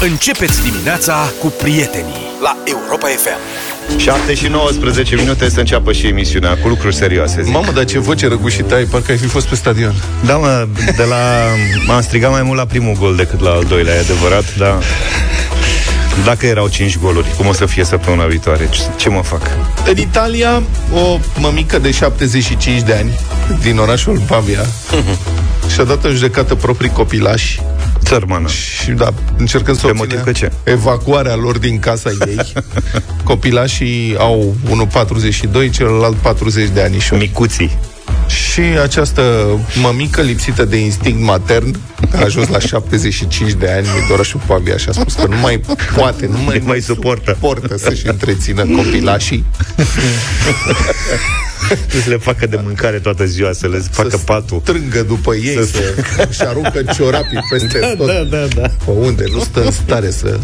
Începeți dimineața cu prietenii la Europa FM. 7 și 19 minute să înceapă și emisiunea cu lucruri serioase. Zic. Mamă, dar ce voce răgușită ai, parcă ai fi fost pe stadion. Da, mă, de la... M-am strigat mai mult la primul gol decât la al doilea, e adevărat, dar... Dacă erau 5 goluri, cum o să fie săptămâna viitoare? Ce, ce mă fac? În Italia, o mămică de 75 de ani, din orașul Pavia, și-a dat în judecată proprii copilași Țărmană. și da, încercând să Pe obțină motiv că ce? evacuarea lor din casa ei. Copilașii au unul 42, celălalt 40 de ani și Micuții. Și această mămică lipsită de instinct matern a ajuns la 75 de ani de orașul Pavia și a spus că nu mai poate, nu mai, Nu mai suportă. suportă să-și întrețină copilașii. Să le facă de mâncare toată ziua, să le facă să patul. strângă după ei, să, să-și aruncă ciorapii peste da, tot. Da, da, da. Pe unde nu stă în stare să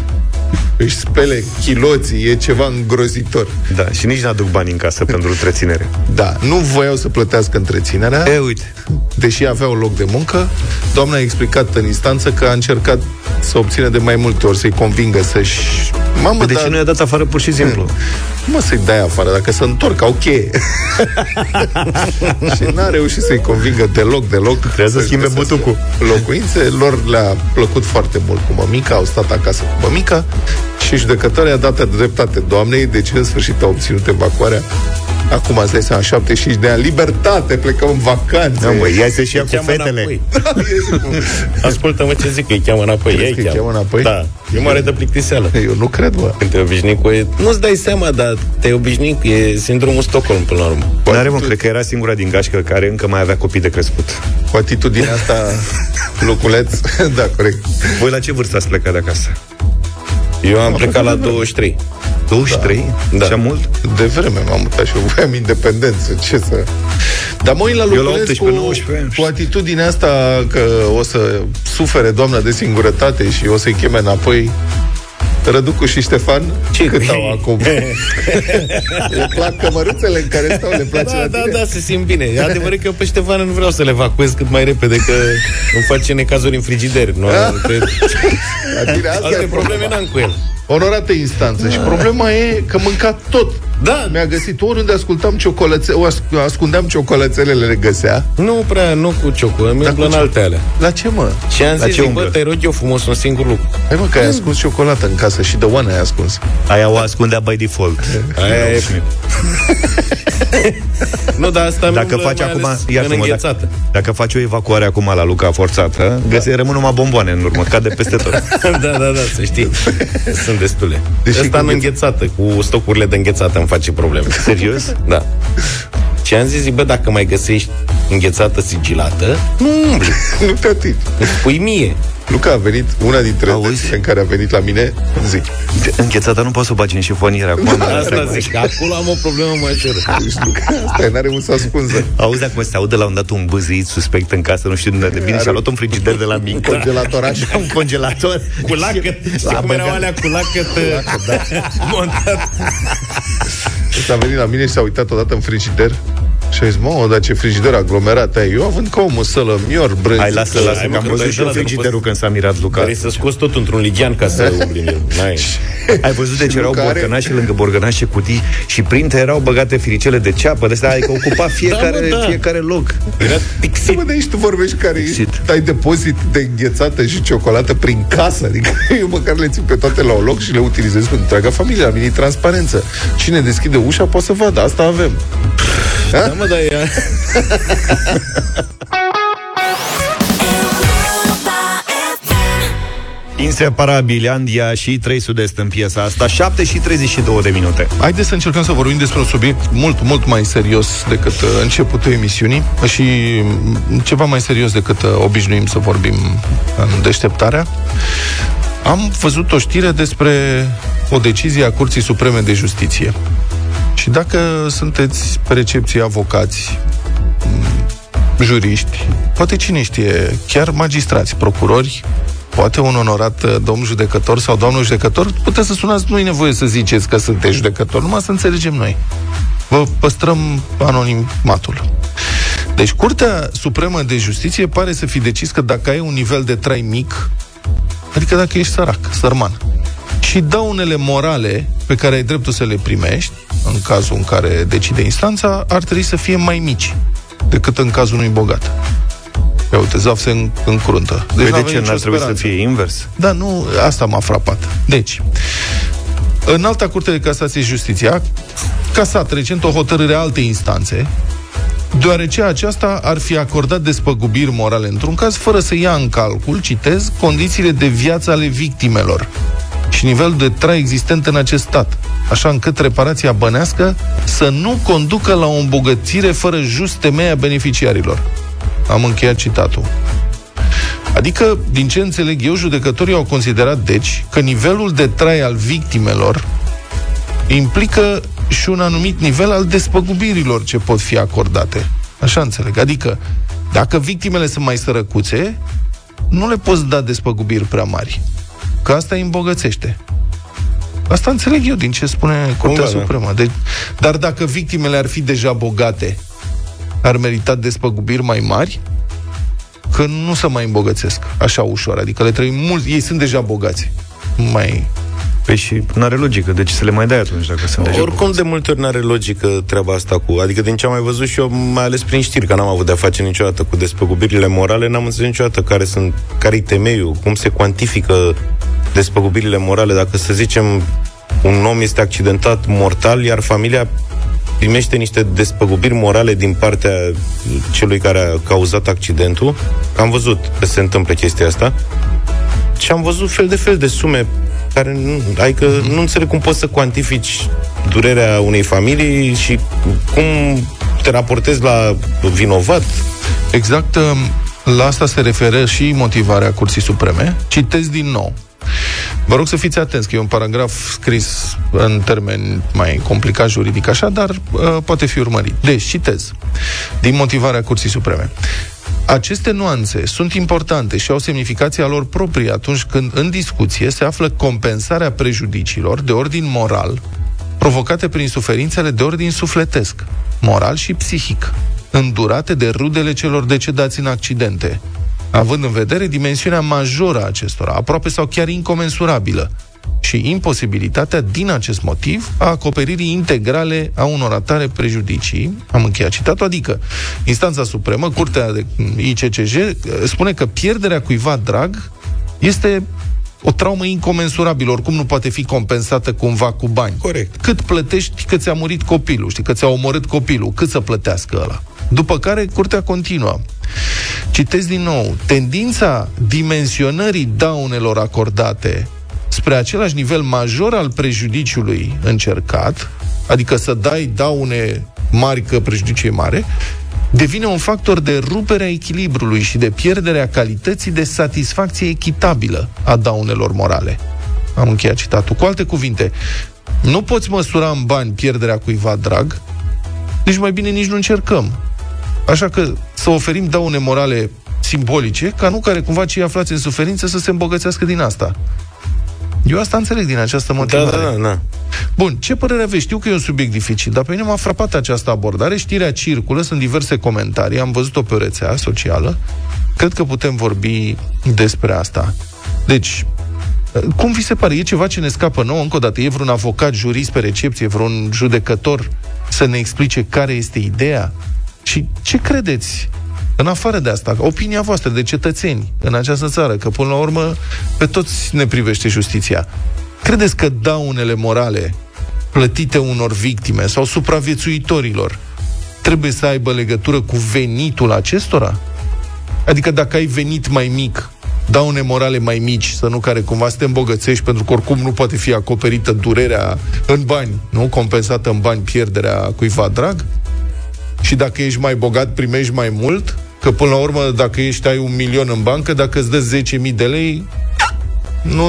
își spele chiloții, e ceva îngrozitor. Da, și nici n-aduc bani în casă pentru întreținere. Da, nu voiau să plătească întreținerea. E, uite. deși avea un loc de muncă, doamna a explicat în instanță că a încercat să obțină de mai multe ori, să-i convingă să-și... Mamă, Păi de dar... ce nu i-a dat afară pur și simplu? Mă, să-i dai afară, dacă se întorc, au cheie. și n-a reușit să-i convingă deloc, deloc. Trebuie să să-și schimbe găsească butucul. Locuințe, lor le-a plăcut foarte mult cu mămica, au stat acasă cu mămica și judecătoarea a dat dreptate doamnei, deci în sfârșit a obținut evacuarea Acum îți dai seama, 75 de ani, libertate, plecăm în vacanțe. Da, mă, ia să și ia Îi cu cheamă fetele. înapoi. Ascultă-mă ce zic, că îi cheamă înapoi. Crezi Ei că îi cheamă. cheamă înapoi? Da, e mare de plictiseală. Eu nu cred, bă. Când te obișnui cu ei, nu-ți dai seama, dar te obișnui, cu- e sindromul Stockholm până la urmă. N-are, mă, cred că era singura din gașcă care încă mai avea copii de crescut. Cu atitudinea asta, loculeț, da, corect. Voi la ce vârstă ați plecat de acasă? Eu am plecat la 23. 23? Da. Așa mult? De vreme m-am mutat și eu voiam independență, ce să... Dar mă uit la Eu la loculeț 18, cu, 19 cu atitudinea asta că o să sufere doamna de singurătate și o să-i cheme înapoi Răducu și Ștefan, Ce? cât au acum? le plac cămăruțele în care stau, le place Da, la da, tine? da, se simt bine. E adevărat că eu pe Ștefan nu vreau să le evacuez cât mai repede, că îmi face necazuri în frigider. Nu, alte, La tine asta alte e probleme n-am cu el. Onorată instanță. Și problema e că mânca tot. Da. Mi-a găsit oriunde ascultam ciocolățe, o as- ascundeam ciocolățelele, le găsea. Nu prea, nu cu cioco, îmi umblă în ce- alte alea. La ce, mă? Și am La zis, ce zic, bă, umblă? te rog eu frumos un singur lucru. Hai mă, că ai ascuns ciocolată în casă și de oană ai ascuns. Aia o ascundea by default. Aia e... nu, dar asta mi Dacă umblă faci mai acum, ales în iartă-mă, înghețată. dacă, dacă faci o evacuare acum la Luca forțată, găsi, rămân numai bomboane în urmă, cade peste tot. da, da, da, să știi. Sunt destule. Deși Deci Asta în când- înghețată, cu stocurile de înghețată îmi face probleme. Serios? Da. Și am zis, zic, bă, dacă mai găsești înghețată sigilată, nu umbli, nu te atingi. îți pui mie. Luca a venit, una dintre Auzi? dățile în care a venit la mine, zic, Înghețata nu poți să o bagi în șifonier acum. Asta zic, că acolo am o problemă majoră. deci Luca, asta e, n-are unde să ascunză. Auzi acum se aude la un dat un băzâit suspect în casă, nu știu de unde vine și a luat un frigider de la mic. Congelatoraș. un congelator. Cu lacăt, știi cum erau alea cu lacăt, da. montat. Și a venit la mine și s-a uitat odată în frigider și a zis, mă, dar ce frigider aglomerat ai. Eu având ca o musălă, mior, brânzi. Hai, lasă, lasă, Hai, că mă, am că văzut dai și eu de la de frigiderul poți- când s-a mirat Luca. Care să scoți tot într-un ligian ca să umbli în el. N-ai. Ai văzut de ce erau Luca are- borcănașe lângă borcănașe cutii și printre erau băgate firicele de ceapă, de astea, adică ocupa fiecare, Da, mă, da. fiecare loc. Era Să pixit. mă, de aici tu vorbești care Exit. ai depozit de înghețată și ciocolată prin casă. Adică eu măcar le țin pe toate la un loc și le utilizez cu întreaga familie. La mine e transparență. Cine deschide ușa poate să vadă. Asta avem. Da, mă, dar ea... Inseparabili, Andia și 3 Sud-Est în piesa asta, 7 și 32 de minute. Haideți să încercăm să vorbim despre un subiect mult, mult mai serios decât uh, începutul emisiunii și mm, ceva mai serios decât uh, obișnuim să vorbim în deșteptarea. Am văzut o știre despre o decizie a Curții Supreme de Justiție. Și dacă sunteți pe recepție avocați, m, juriști, poate cine știe, chiar magistrați, procurori, poate un onorat uh, domn judecător sau doamnă judecător, puteți să sunați, nu e nevoie să ziceți că sunteți judecător, numai să înțelegem noi. Vă păstrăm anonimatul. Deci, Curtea Supremă de Justiție pare să fi decis că dacă ai un nivel de trai mic, adică dacă ești sărac, sărman. Și daunele morale pe care ai dreptul să le primești, în cazul în care decide instanța, ar trebui să fie mai mici decât în cazul unui bogat. Ia uite, Zaf se în, încruntă. Deci păi de ce n-ar trebui să fie invers? Da, nu, asta m-a frapat. Deci, în alta curte de casație justiția, casat recent o hotărâre a altei instanțe, deoarece aceasta ar fi acordat despăgubiri morale într-un caz fără să ia în calcul, citez, condițiile de viață ale victimelor și nivelul de trai existent în acest stat, așa încât reparația bănească să nu conducă la o îmbogățire fără just temeia beneficiarilor. Am încheiat citatul. Adică, din ce înțeleg eu, judecătorii au considerat, deci, că nivelul de trai al victimelor implică și un anumit nivel al despăgubirilor ce pot fi acordate. Așa înțeleg. Adică, dacă victimele sunt mai sărăcuțe, nu le poți da despăgubiri prea mari. Că asta îi îmbogățește. Asta înțeleg eu din ce spune Curtea da, Supremă. Deci, dar dacă victimele ar fi deja bogate, ar merita despăgubiri mai mari, că nu se mai îmbogățesc așa ușor. Adică le trăim mult, ei sunt deja bogați. Mai Păi și nu are logică, deci să le mai dai atunci dacă sunt deja Oricum bogați. de multe ori nu are logică treaba asta cu... Adică din ce am mai văzut și eu, mai ales prin știri, că n-am avut de-a face niciodată cu despăgubirile morale, n-am înțeles niciodată care sunt, care-i temeiul, cum se cuantifică despăgubirile morale, dacă să zicem un om este accidentat mortal, iar familia primește niște despăgubiri morale din partea celui care a cauzat accidentul. Am văzut că se întâmplă chestia asta. Și am văzut fel de fel de sume care nu, adică nu înțeleg cum poți să cuantifici durerea unei familii și cum te raportezi la vinovat. Exact um, la asta se referă și motivarea Curții Supreme. Citez din nou. Vă rog să fiți atenți, că e un paragraf scris în termeni mai complicat juridic așa, dar uh, poate fi urmărit. Deci, citez, din motivarea Curții Supreme. Aceste nuanțe sunt importante și au semnificația lor proprie atunci când în discuție se află compensarea prejudiciilor de ordin moral provocate prin suferințele de ordin sufletesc, moral și psihic, îndurate de rudele celor decedați în accidente, având în vedere dimensiunea majoră a acestora, aproape sau chiar incomensurabilă, și imposibilitatea, din acest motiv, a acoperirii integrale a unor atare prejudicii. Am încheiat citatul, adică instanța supremă, Curtea de ICCJ, spune că pierderea cuiva drag este o traumă incomensurabilă, oricum nu poate fi compensată cumva cu bani. Corect. Cât plătești că ți-a murit copilul, știi, că ți-a omorât copilul, cât să plătească ăla. După care, curtea continuă. Citesc din nou. Tendința dimensionării daunelor acordate spre același nivel major al prejudiciului încercat, adică să dai daune mari că prejudiciu e mare, devine un factor de rupere a echilibrului și de pierderea calității de satisfacție echitabilă a daunelor morale. Am încheiat citatul. Cu alte cuvinte, nu poți măsura în bani pierderea cuiva drag, deci mai bine nici nu încercăm. Așa că să oferim daune morale simbolice, ca nu care cumva cei aflați în suferință să se îmbogățească din asta. Eu asta înțeleg din această motivare. Da, da, da. Bun, ce părere aveți? Știu că e un subiect dificil, dar pe mine m-a frapat această abordare. Știrea circulă, sunt diverse comentarii, am văzut-o pe o rețea socială. Cred că putem vorbi despre asta. Deci, cum vi se pare? E ceva ce ne scapă nouă? Încă o dată, e vreun avocat, jurist pe recepție, vreun judecător să ne explice care este ideea? Și ce credeți? În afară de asta, opinia voastră de cetățeni în această țară, că până la urmă pe toți ne privește justiția. Credeți că daunele morale plătite unor victime sau supraviețuitorilor trebuie să aibă legătură cu venitul acestora? Adică dacă ai venit mai mic, daune morale mai mici, să nu care cumva să te îmbogățești, pentru că oricum nu poate fi acoperită durerea în bani, nu? Compensată în bani pierderea cuiva drag? Și dacă ești mai bogat, primești mai mult? Că până la urmă, dacă ești, ai un milion în bancă, dacă îți dă 10.000 de lei, nu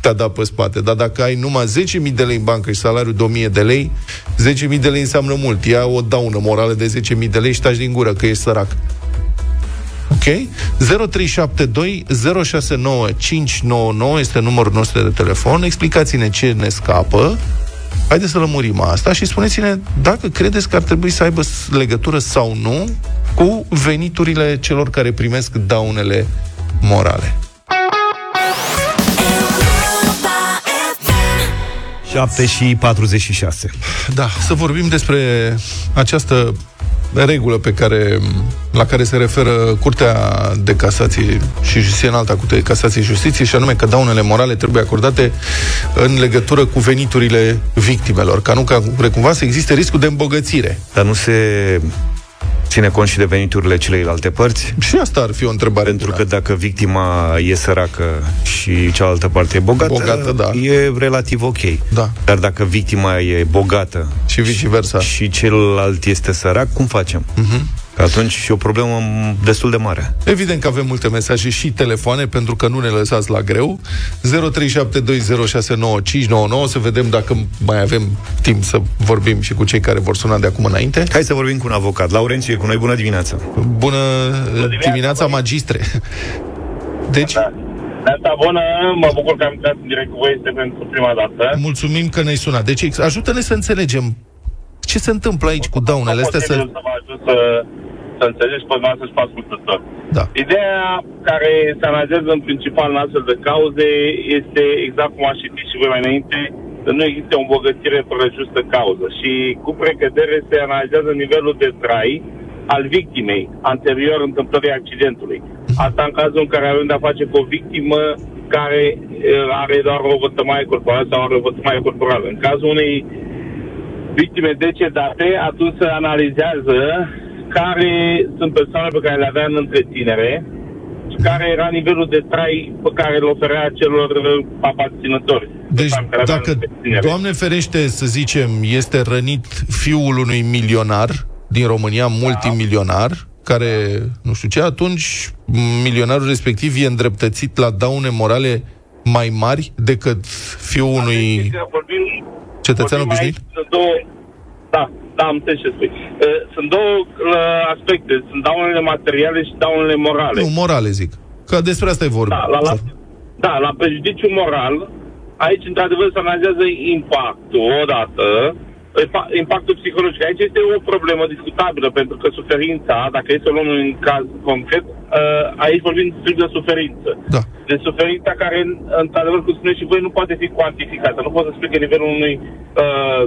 te-a dat pe spate, dar dacă ai numai 10.000 de lei în bancă și salariul de 1.000 de lei, 10.000 de lei înseamnă mult. Ia o daună morală de 10.000 de lei și taci din gură că ești sărac. Ok? 0372 069 599 este numărul nostru de telefon. Explicați-ne ce ne scapă haideți să lămurim asta și spuneți-ne dacă credeți că ar trebui să aibă legătură sau nu cu veniturile celor care primesc daunele morale. 7 și 46. Da, să vorbim despre această regulă pe care, la care se referă Curtea de Casație și Justiție Înalta Curtea de Casație și Justiție, și anume că daunele morale trebuie acordate în legătură cu veniturile victimelor, ca nu ca cumva să existe riscul de îmbogățire. Dar nu se ține cont și de veniturile celeilalte părți? Și asta ar fi o întrebare Pentru bună. că dacă victima e săracă și cealaltă parte e bogată, Bogată, da. e relativ ok. Da. Dar dacă victima e bogată Și viceversa. și celălalt este sărac, cum facem? Uh-huh. Că atunci e o problemă destul de mare. Evident că avem multe mesaje și telefoane, pentru că nu ne lăsați la greu. 0372069599 să vedem dacă mai avem timp să vorbim și cu cei care vor suna de acum înainte. Hai să vorbim cu un avocat. Laurențiu e cu noi. Bună dimineața! Bună dimineața, dimineața magistre! Deci, Da. De asta bună, mă bucur că am intrat în direct cu voi, este pentru prima dată. mulțumim că ne-ai sunat. Deci, ex- ajută-ne să înțelegem ce se întâmplă aici cu daunele astea. Să... Să vă ajut să, să înțelegeți pe dumneavoastră și pe ascultător. Da. Ideea care se analizează în principal în astfel de cauze este exact cum ați citit și voi mai înainte, să nu există o îmbogățire fără justă cauză și cu precădere se analizează nivelul de trai al victimei anterior întâmplării accidentului. Asta în cazul în care avem de-a face cu o victimă care eh, are doar o vătămaie corporală sau are o vătămaie corporală. În cazul unei victime decedate, atunci se analizează care sunt persoanele pe care le avea în întreținere și care era nivelul de trai pe care îl oferea celor eh, aparținători. Deci, Persoane care aveau dacă, în întreținere. Doamne ferește, să zicem, este rănit fiul unui milionar din România, multimilionar, care, nu știu ce, atunci milionarul respectiv e îndreptățit la daune morale mai mari decât fiul unui Atenție că vorbim, cetățean vorbim obișnuit? aici de două, da, da, am înțeles ce spui. Uh, Sunt două uh, aspecte. Sunt daunele materiale și daunele morale. Nu, morale, zic. Că despre asta e vorba. Da, la, la, da, la prejudiciu moral, aici, într-adevăr, se analizează impactul, odată, ipa- impactul psihologic. Aici este o problemă discutabilă, pentru că suferința, dacă este să o luăm în caz concret, uh, aici vorbim strict de suferință. Da. De suferința care, într-adevăr, cum spuneți și voi, nu poate fi cuantificată. Nu poți să spui că nivelul unui uh,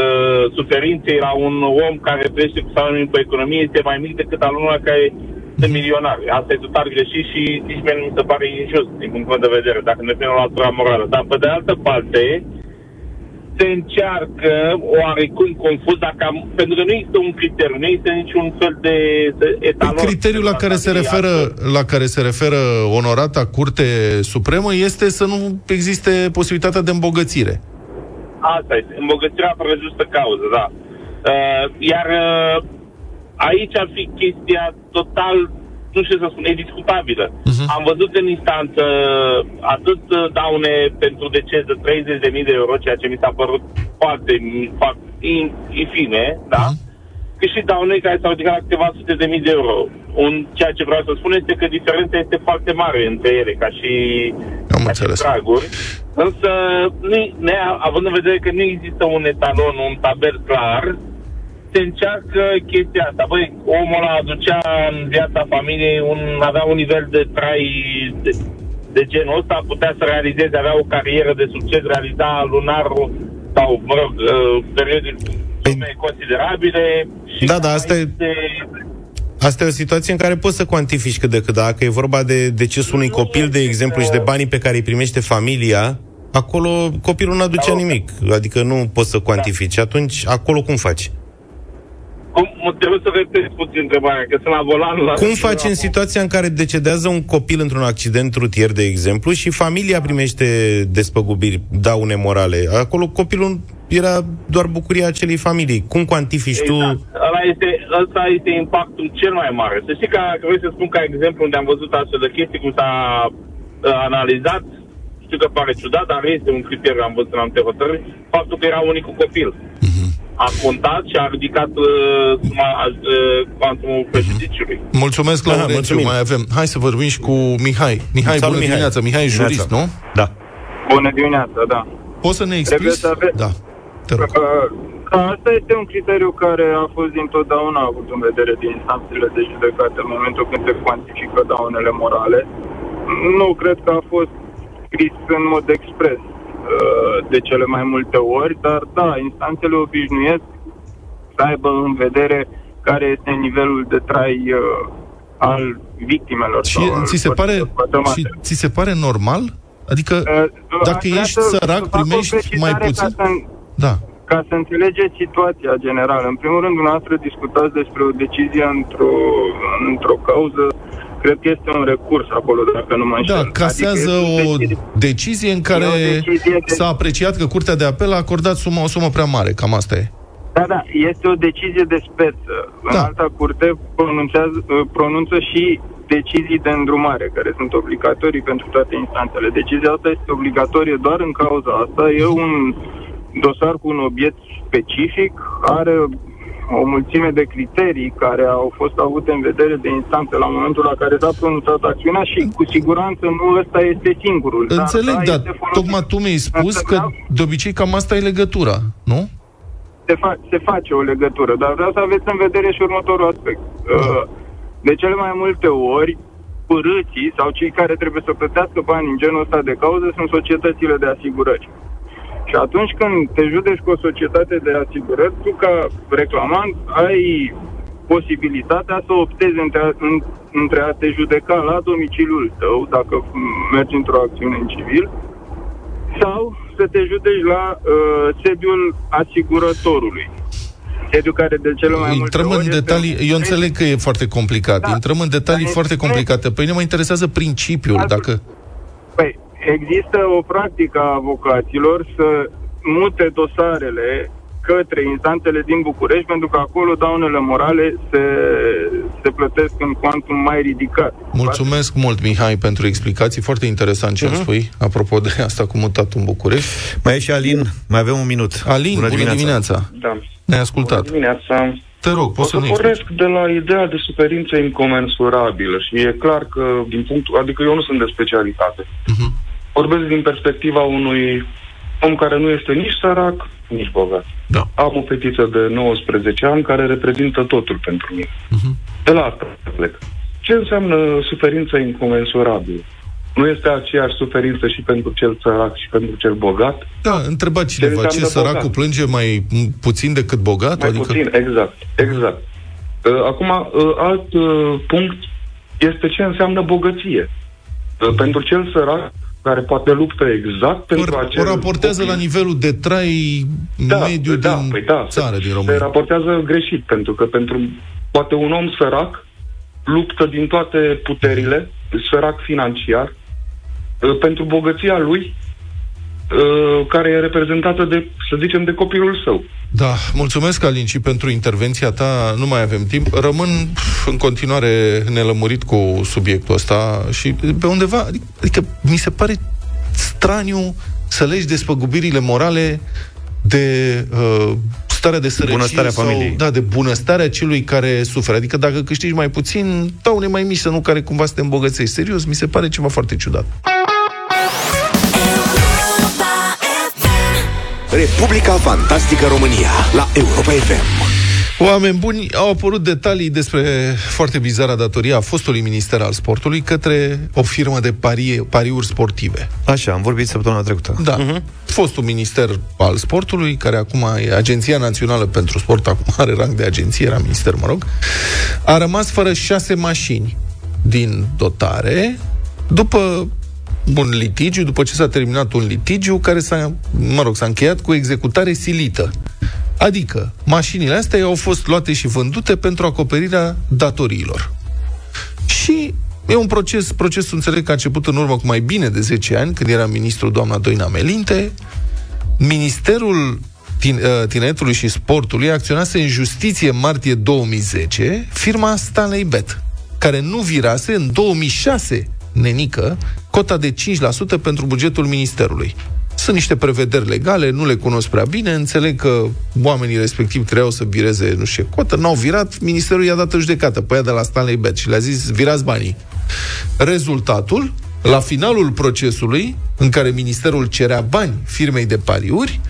uh, suferinței la un om care trăiește cu salariul minim pe economie este mai mic decât al unui care sunt milionari. Asta e total greșit și nici mie nu mi se pare injust din punct de vedere, dacă ne prindem la latura morală. Dar, pe de altă parte, se încearcă oarecum confuz, dacă am, pentru că nu există un criteriu, nu există niciun fel de, de etalon. Criteriul la care se referă, la care se referă onorata Curte Supremă este să nu existe posibilitatea de îmbogățire. Asta este, îmbogățirea fără justă cauză, da. Uh, iar uh, aici ar fi chestia total, nu știu să spun, nediscutabilă. Uh-huh. Am văzut în instanță atât uh, daune pentru deces de 30.000 de euro, ceea ce mi s-a părut foarte, foarte in- infime, da? Uh-huh. Cât și daune care s-au ridicat la câteva sute de mii de euro. Un, ceea ce vreau să spun este că diferența este foarte mare între ele, ca și, Am ca înțeles. și praguri. Însă, nu, ne, având în vedere că nu există un etalon, un tabel clar, se încearcă chestia asta. Băi, omul ăla aducea în viața familiei, un, avea un nivel de trai de, de genul ăsta, putea să realizeze, avea o carieră de succes, realiza lunar sau, mă rog, uh, perioade sume considerabile. Și Da, da, asta e- este... Asta e o situație în care poți să cuantifici cât de cât. Dacă e vorba de decesul unui copil, de exemplu, și de banii pe care îi primește familia, acolo copilul nu aducea nimic. Adică nu poți să cuantifici. Atunci, acolo cum faci? Cum, mă trebuie să repet puțin întrebarea, că sunt la volan. La Cum faci în situația în care decedează un copil într-un accident rutier, de exemplu, și familia primește despăgubiri, daune morale? Acolo copilul era doar bucuria acelei familii. Cum cuantifici Exact. tu? Ăla este, ăsta este impactul cel mai mare. Să știi că, vreau să spun ca exemplu unde am văzut astfel de chestii, cum s-a uh, analizat, știu că pare ciudat, dar este un criteriu, am văzut în anumite hotărâri, faptul că era unicul copil. A contat și a ridicat uh, suma, uh, cuantumul prejudiciului. Mulțumesc, Da, Laurențiu, mulțumim. mai avem. Hai să vorbim și cu Mihai. Mihai, Salut, bună Mihai. dimineața. Mihai e jurist, Dimineața. nu? Da. Bună dimineața, da. Poți să ne Trebuie explici? să ave- Da, te rog. Uh, Asta este un criteriu care a fost dintotdeauna avut în vedere din instanțele de judecată în momentul când se cuantifică daunele morale. Nu cred că a fost scris în mod expres. Uh, de cele mai multe ori, dar da, instanțele obișnuiesc să aibă în vedere care este nivelul de trai uh, al victimelor. Și ți se, pare, și ți se pare normal? Adică, uh, dacă ești sărac, primești mai puțin? Ca să, da. Ca să înțelegeți situația generală. În primul rând, dumneavoastră discutați despre o decizie într-o, într-o cauză cred că este un recurs acolo, dacă nu mă înșel. Da, adică casează adică o decizie, decizie în care decizie de... s-a apreciat că Curtea de Apel a acordat suma, o sumă prea mare, cam asta e. Da, da, este o decizie de speță. Da. În alta curte pronunță și decizii de îndrumare, care sunt obligatorii pentru toate instanțele. Decizia asta este obligatorie doar în cauza asta. E un dosar cu un obiect specific, are o mulțime de criterii care au fost avute în vedere de instanță la momentul la care s-a pronunțat acțiunea și cu siguranță nu ăsta este singurul. Înțeleg, dar, da, tocmai tu mi-ai spus că de obicei cam asta e legătura, nu? Se, fa- se face o legătură, dar vreau să aveți în vedere și următorul aspect. Uh, de cele mai multe ori, părâții sau cei care trebuie să plătească bani în genul ăsta de cauză sunt societățile de asigurări. Și atunci când te judești cu o societate de asigurări, tu ca reclamant ai posibilitatea să optezi între a, în, între a te judeca la domiciliul tău, dacă mergi într-o acțiune în civil, sau să te judeci la uh, sediul asigurătorului. Sediul care de cele mai Intrăm multe în detalii, eu înțeleg că e foarte complicat, da. intrăm în detalii foarte complicate. Păi ne mă interesează principiul, dacă... Păi, există o practică a avocaților să mute dosarele către instanțele din București, pentru că acolo daunele morale se, se plătesc în cuantum mai ridicat. Mulțumesc mult, Mihai, pentru explicații. Foarte interesant ce uh-huh. spui, apropo de asta cu mutat în București. Mai e și Alin, mai avem un minut. Alin, bună, bună dimineața. dimineața. Da. Ne-ai ascultat. Bună dimineața. Te rog, poți să ne pornesc de la ideea de suferință incomensurabilă și e clar că, din punctul, adică eu nu sunt de specialitate. Uh-huh. Vorbesc din perspectiva unui om care nu este nici sărac, nici bogat. Da. Am o fetiță de 19 ani care reprezintă totul pentru mine. Uh-huh. De la asta plec. Ce înseamnă suferință incomensurabilă? Nu este aceeași suferință și pentru cel sărac și pentru cel bogat? Da, întreba cineva, ce, ce săracul bogat? plânge mai puțin decât bogat? Mai adică... puțin, exact, exact. Uh, acum, uh, alt uh, punct este ce înseamnă bogăție. Pentru cel sărac, care poate luptă exact pentru or, acel... O raportează copii. la nivelul de trai da, mediu da, din păi da, țară, se, din România. Se raportează greșit, pentru că pentru poate un om sărac luptă din toate puterile, sărac financiar, ă, pentru bogăția lui, ă, care e reprezentată de, să zicem, de copilul său. Da, mulțumesc, Alinci, pentru intervenția ta. Nu mai avem timp. Rămân în continuare nelămurit cu subiectul ăsta și pe undeva, adică mi se pare straniu să legi despăgubirile morale de uh, starea de sărăcie bunăstarea sau, familiei. Da, de bunăstarea celui care suferă. Adică dacă câștigi mai puțin, daune mai mici să nu care cumva să te îmbogățești. Serios, mi se pare ceva foarte ciudat. Republica Fantastică România la Europa FM. Oameni buni, au apărut detalii despre foarte bizara datoria a fostului minister al sportului către o firmă de parie, pariuri sportive. Așa, am vorbit săptămâna trecută. Da. Uh-huh. Fostul minister al sportului, care acum e Agenția Națională pentru Sport, acum are rang de agenție, era minister, mă rog, a rămas fără șase mașini din dotare, după un litigiu, după ce s-a terminat un litigiu care s-a, mă rog, s-a încheiat cu executare silită. Adică, mașinile astea au fost luate și vândute pentru acoperirea datoriilor. Și e un proces, procesul înțeleg că a început în urmă cu mai bine de 10 ani, când era ministrul doamna Doina Melinte. Ministerul uh, Tineretului și Sportului acționase în justiție în martie 2010 firma Stanley Bet, care nu virase în 2006 nenică, cota de 5% pentru bugetul ministerului. Sunt niște prevederi legale, nu le cunosc prea bine, înțeleg că oamenii respectiv trebuiau să vireze, nu știu, cotă, n-au virat, ministerul i-a dat în judecată pe ea de la Stanley Bet și le-a zis, virați banii. Rezultatul, la finalul procesului, în care ministerul cerea bani firmei de pariuri,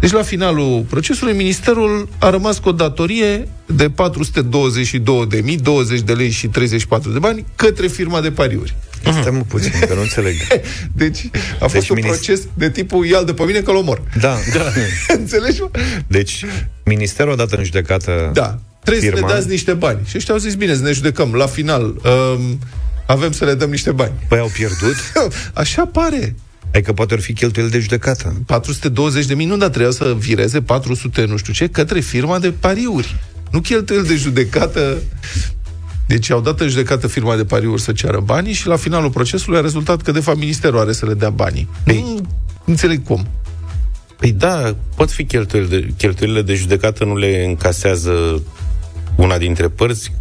deci la finalul procesului, ministerul a rămas cu o datorie de 422.000, 20 de lei și 34 de bani către firma de pariuri. Stai mă puțin, că nu înțeleg. Deci a fost Deci un minist- proces de tipul ia de pe mine că-l omor. Da, da. Înțelegi, mă? Deci, ministerul a dat în judecată Da. Trebuie firma. să ne dați niște bani. Și ăștia au zis, bine, să ne judecăm. La final, um, avem să le dăm niște bani. Păi au pierdut? Așa pare. Adică poate ar fi cheltuieli de judecată. 420 de mii, nu, dar trebuia să vireze 400 nu știu ce către firma de pariuri. Nu cheltuieli de judecată. Deci au dat în judecată firma de pariuri să ceară banii și la finalul procesului a rezultat că de fapt ministerul are să le dea banii. Nu înțeleg cum. Păi da, pot fi cheltuieli de, cheltuielile de judecată, nu le încasează una dintre părți,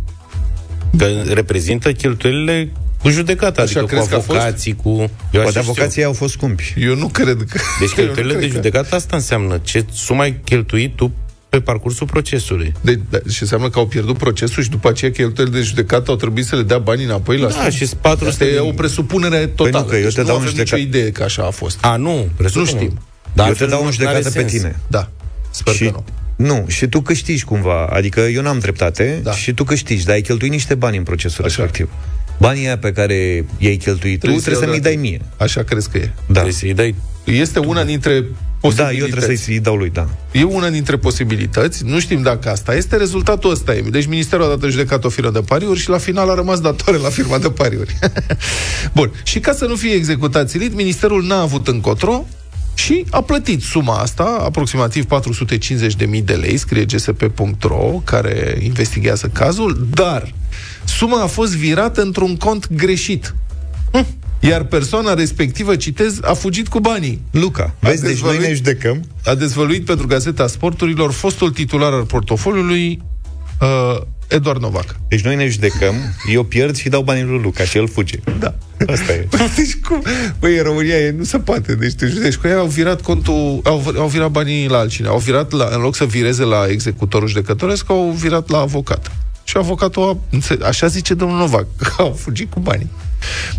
că reprezintă cheltuielile cu judecată, Așa adică cu crezi că a fost? avocații, cu... Eu Poate așa știu. avocații au fost scumpi. Eu nu cred că... Deci eu nu cheltuielile cred de că- judecată asta înseamnă ce sumă ai cheltuit tu pe parcursul procesului. De, da, și înseamnă că au pierdut procesul și după aceea cheltuielile de judecată au trebuit să le dea banii înapoi la Da, stat? și 400 Asta e de- o presupunere totală. nu, că eu deci te nu dau în avem nicio judecat- idee că așa a fost. A, nu, presupun. Nu știm. Dar eu te altfel dau în nu- judecată n-are pe sens. Da. tine. Da. Sper și, că nu. nu, și tu câștigi cumva. Adică eu n-am dreptate Da. și tu câștigi, dar ai cheltuit niște bani în procesul Așa. respectiv. Banii aia pe care i-ai cheltuit tu, trebuie să să iau mi-i de dai la mie. Așa crezi că e. Da. Trebuie să-i dai Este una dintre Da, posibilități. eu trebuie să-i dau lui, da. E una dintre posibilități, nu știm dacă asta este, rezultatul ăsta e. Deci ministerul a dat în judecată o firmă de pariuri și la final a rămas datoare la firma de pariuri. Bun, și ca să nu fie executat silit, ministerul n-a avut încotro și a plătit suma asta, aproximativ 450.000 de lei, scrie gsp.ro, care investigează cazul, dar suma a fost virată într-un cont greșit. Hm. Iar persoana respectivă, citez, a fugit cu banii. Luca, vezi, deci noi dezvăluit- ne judecăm. a dezvăluit pentru Gazeta Sporturilor fostul titular al portofoliului uh, Eduard Novac. Deci noi ne judecăm, eu pierd și dau banii lui Luca și el fuge. Da. Asta e. Deci cum? Băi, în România e, nu se poate. Deci te judeci cu ea, au virat contul, au, au virat banii la altcineva. Au virat, la, în loc să vireze la executorul judecătoresc, au virat la avocat. Și avocatul, a, înțe- așa zice domnul Novac, că au fugit cu banii.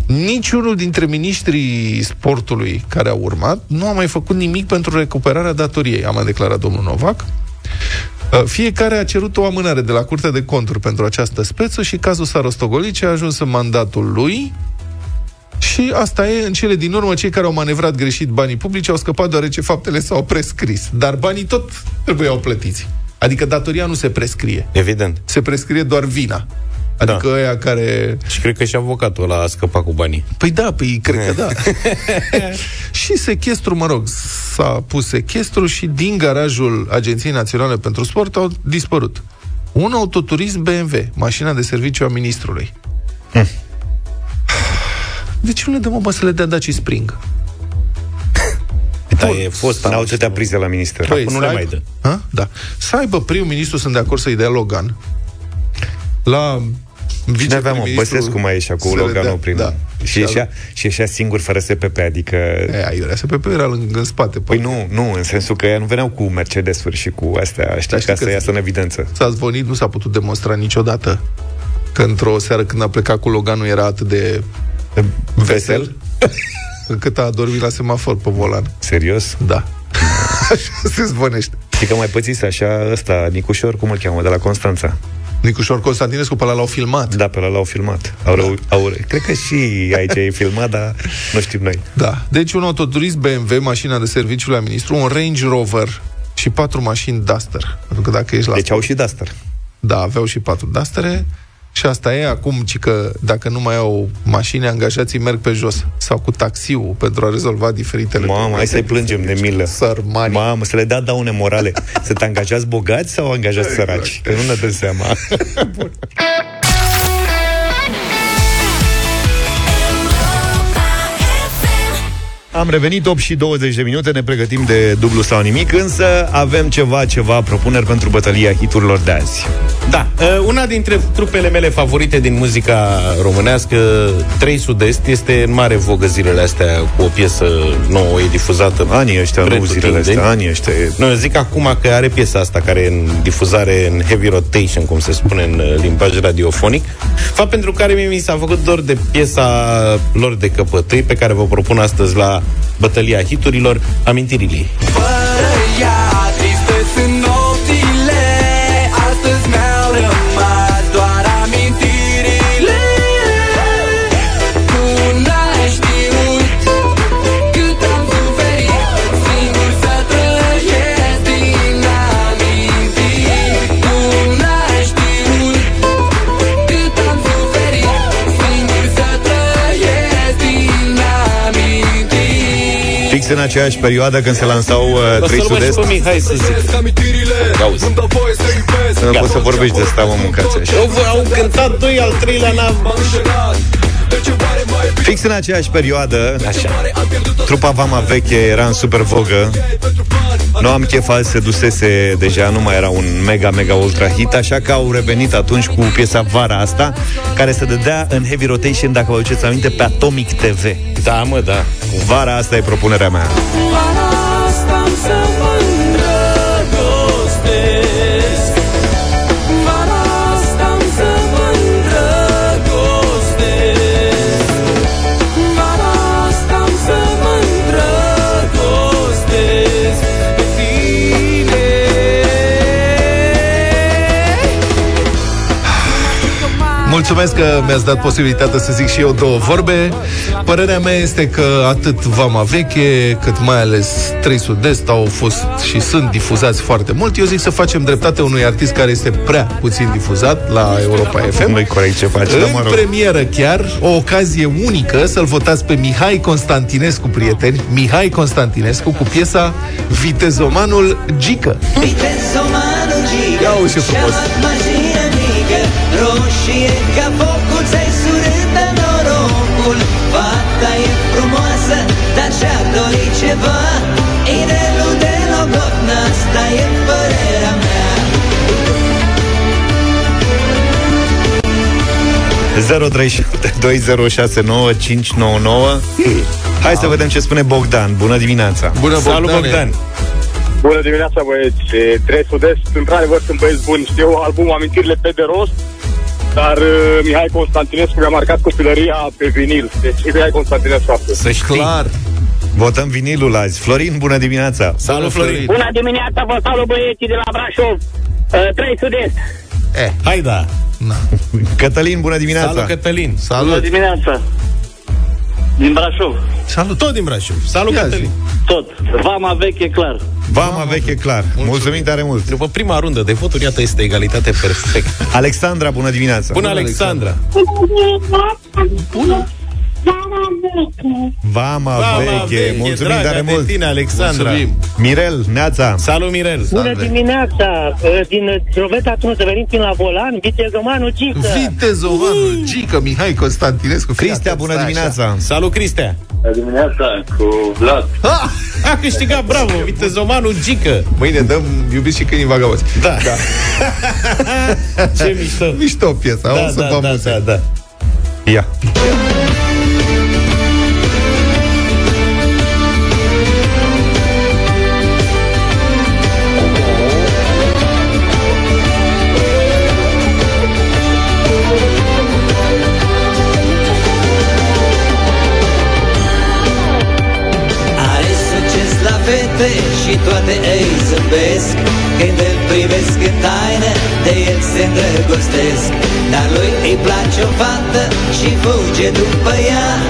Niciunul dintre ministrii sportului care au urmat nu a mai făcut nimic pentru recuperarea datoriei, a mai declarat domnul Novac. Uh, Fiecare a cerut o amânare de la Curtea de Conturi pentru această speță și cazul s-a rostogolit și a ajuns în mandatul lui și asta e, în cele din urmă, cei care au manevrat greșit banii publici au scăpat deoarece faptele s-au prescris. Dar banii tot trebuiau plătiți. Adică datoria nu se prescrie. Evident. Se prescrie doar vina. Adică da. ăia care... Și cred că și avocatul ăla a scăpat cu banii. Păi da, păi cred că da. și sechestru, mă rog, s-a pus sechestru și din garajul Agenției Naționale pentru Sport au dispărut un autoturism BMW, mașina de serviciu a ministrului. De ce nu le dăm, mă, să le dea Daci Spring? Da, e fost N-au atâtea prize la minister. Păi, nu să le aibă- mai dă. Ha? Da. Să aibă primul ministru, sunt de acord să-i dea Logan. La Cine avea, mă, Băsescu mai ieșea cu să le Loganul dea- prin... Da. Și ieșea, și ieșea singur fără SPP, adică... E, aiurea SPP era lângă în spate. Păi nu, nu, în sensul că ea nu veneau cu Mercedes-uri și cu astea, știi, știi ca că- să iasă în evidență. S-a zvonit, nu s-a putut demonstra niciodată că într-o seară când a plecat cu Loganul era atât de vesel încât a adormit la semafor pe volan. Serios? Da. Așa se zvonește. Știi că mai pățise așa ăsta, Nicușor, cum îl cheamă, de la Constanța. Nicușor Constantinescu pe ăla l-au filmat. Da, pe ăla l-au filmat. Au, da. au, cred că și aici e filmat, dar nu știm noi. Da. Deci un autoturism BMW, mașina de serviciu la ministru, un Range Rover și patru mașini Duster. Pentru că dacă ești la Deci au și Duster. Da, aveau și patru dastere și asta e acum, ci că dacă nu mai au mașini, angajații merg pe jos sau cu taxiul pentru a rezolva diferitele Mamă, probleme. hai să-i plângem de milă. Sărmani. Mamă, să le dea daune morale. Să te angajați bogați sau angajați săraci? Că nu ne dăm seama. Am revenit 8 și 20 de minute, ne pregătim de dublu sau nimic, însă avem ceva, ceva propuneri pentru bătălia hiturilor de azi. Da, uh, una dintre trupele mele favorite din muzica românească, 3 Sud-Est, este în mare vogă zilele astea cu o piesă nouă, e difuzată. Anii ăștia, nu pretutindeni. zilele astea, anii ăștia. e- Nu, eu zic acum că are piesa asta care e în difuzare în heavy rotation, cum se spune în uh, limbaj radiofonic. Fapt pentru care mie mi s-a făcut dor de piesa lor de căpătâi pe care vă propun astăzi la bătălia hiturilor, amintirile. Fără Fix în aceeași perioadă când se lansau uh, 3 Lasă-l mă și Sud-Est. pe Mihai să zic. Auzi. Nu poți să vorbești de asta, mă, mâncați așa. Eu vă- au cântat doi, al treilea n-am... Fix în aceeași perioadă, așa. trupa Vama Veche era în super vogă. Nu am chefal se dusese deja, nu mai era un mega, mega ultra hit, așa că au revenit atunci cu piesa Vara asta, care se dădea în heavy rotation, dacă vă aduceți aminte, pe Atomic TV. Da, mă, da. Vara asta e propunerea mea. Mulțumesc că mi-ați dat posibilitatea să zic și eu două vorbe. Părerea mea este că atât Vama Veche, cât mai ales 3 Sud-Est au fost și sunt difuzați foarte mult. Eu zic să facem dreptate unui artist care este prea puțin difuzat la Europa FM. Nu-i corect ce faci, În dar mă rog. premieră chiar, o ocazie unică să-l votați pe Mihai Constantinescu, prieteni, Mihai Constantinescu cu piesa Vitezomanul Gică. Vitezomanul gică Ia uite ce frumos. Roșie ca focul Ți-ai surât de norocul Fata e frumoasă Dar și-a dorit ceva Inelul de logodnă Asta e părerea mea 0372069599 Hai să vedem ce spune Bogdan. Bună dimineața! Bună, Salut, Bogdane. Bogdan. Bună dimineața, băieți. Trei Sud-Est, într-adevăr, sunt băieți buni. Știu albumul Amintirile pe de rost, dar uh, Mihai Constantinescu mi-a marcat copilăria pe vinil. Deci e Mihai Constantinescu astăzi. Să știi. Clar. Votăm vinilul azi. Florin, bună dimineața! Salut, Florin. Bună dimineața, vă salut băieții de la Brașov. Uh, 3 Sud-Est. Eh, Hai da. na. Cătălin, bună dimineața! Salut, Cătălin. Salut. dimineața. Din Brașov. Salut. Tot din Brașov. Salut, Ia Cătălin. Tot. Vama veche, clar. Vama veche clar. Mulțumim tare mult! După prima rundă de voturi, iată, este egalitate perfectă. Alexandra, bună dimineața! Bună, Alexandra. Vama, Vama veche, mulțumim dragă tare de mult! tine, Alexandra. Mulțumim. Mirel, Neața! Salut, Mirel. Bună dimineața. Uh, Din Drobeta atunci să venim prin la volan, Vitezomanul Gică. Vitezomanul Gică, Mihai Constantinescu. Fii Cristia, atent, bună stai dimineața! Salut, Cristea. Bună dimineața, cu Vlad. așa. Ah! A câștigat, bravo, Vitezomanul Gică. Mâine dăm iubiți și câinii vagaboți. Da. da. Ce mișto. Mișto piesa, Da, o să da, vă da, amuzez. da, da. Ia! Are fuge după ea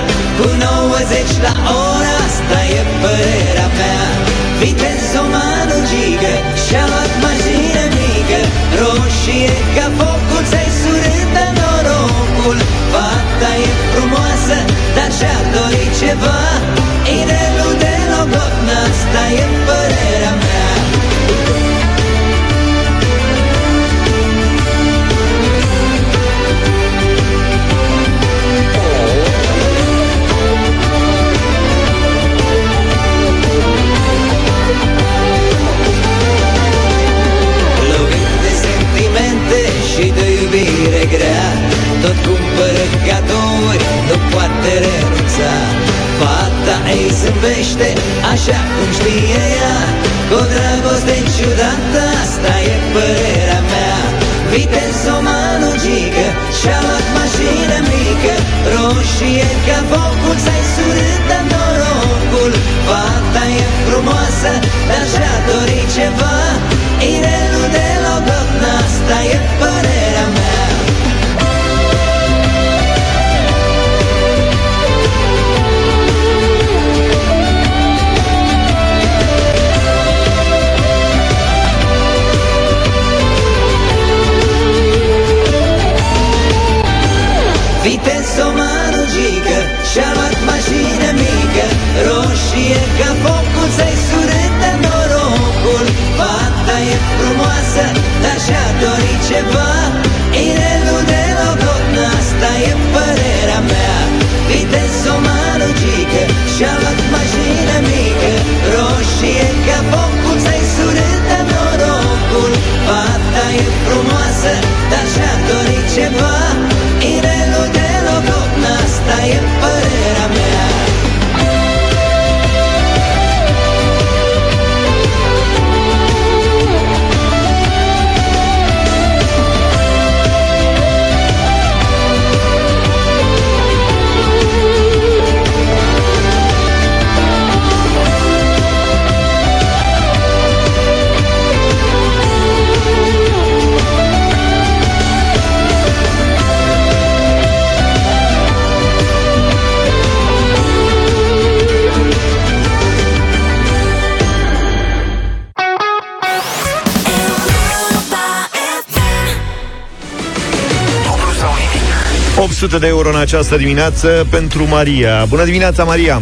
100 de euro în această dimineață pentru Maria. Bună dimineața, Maria!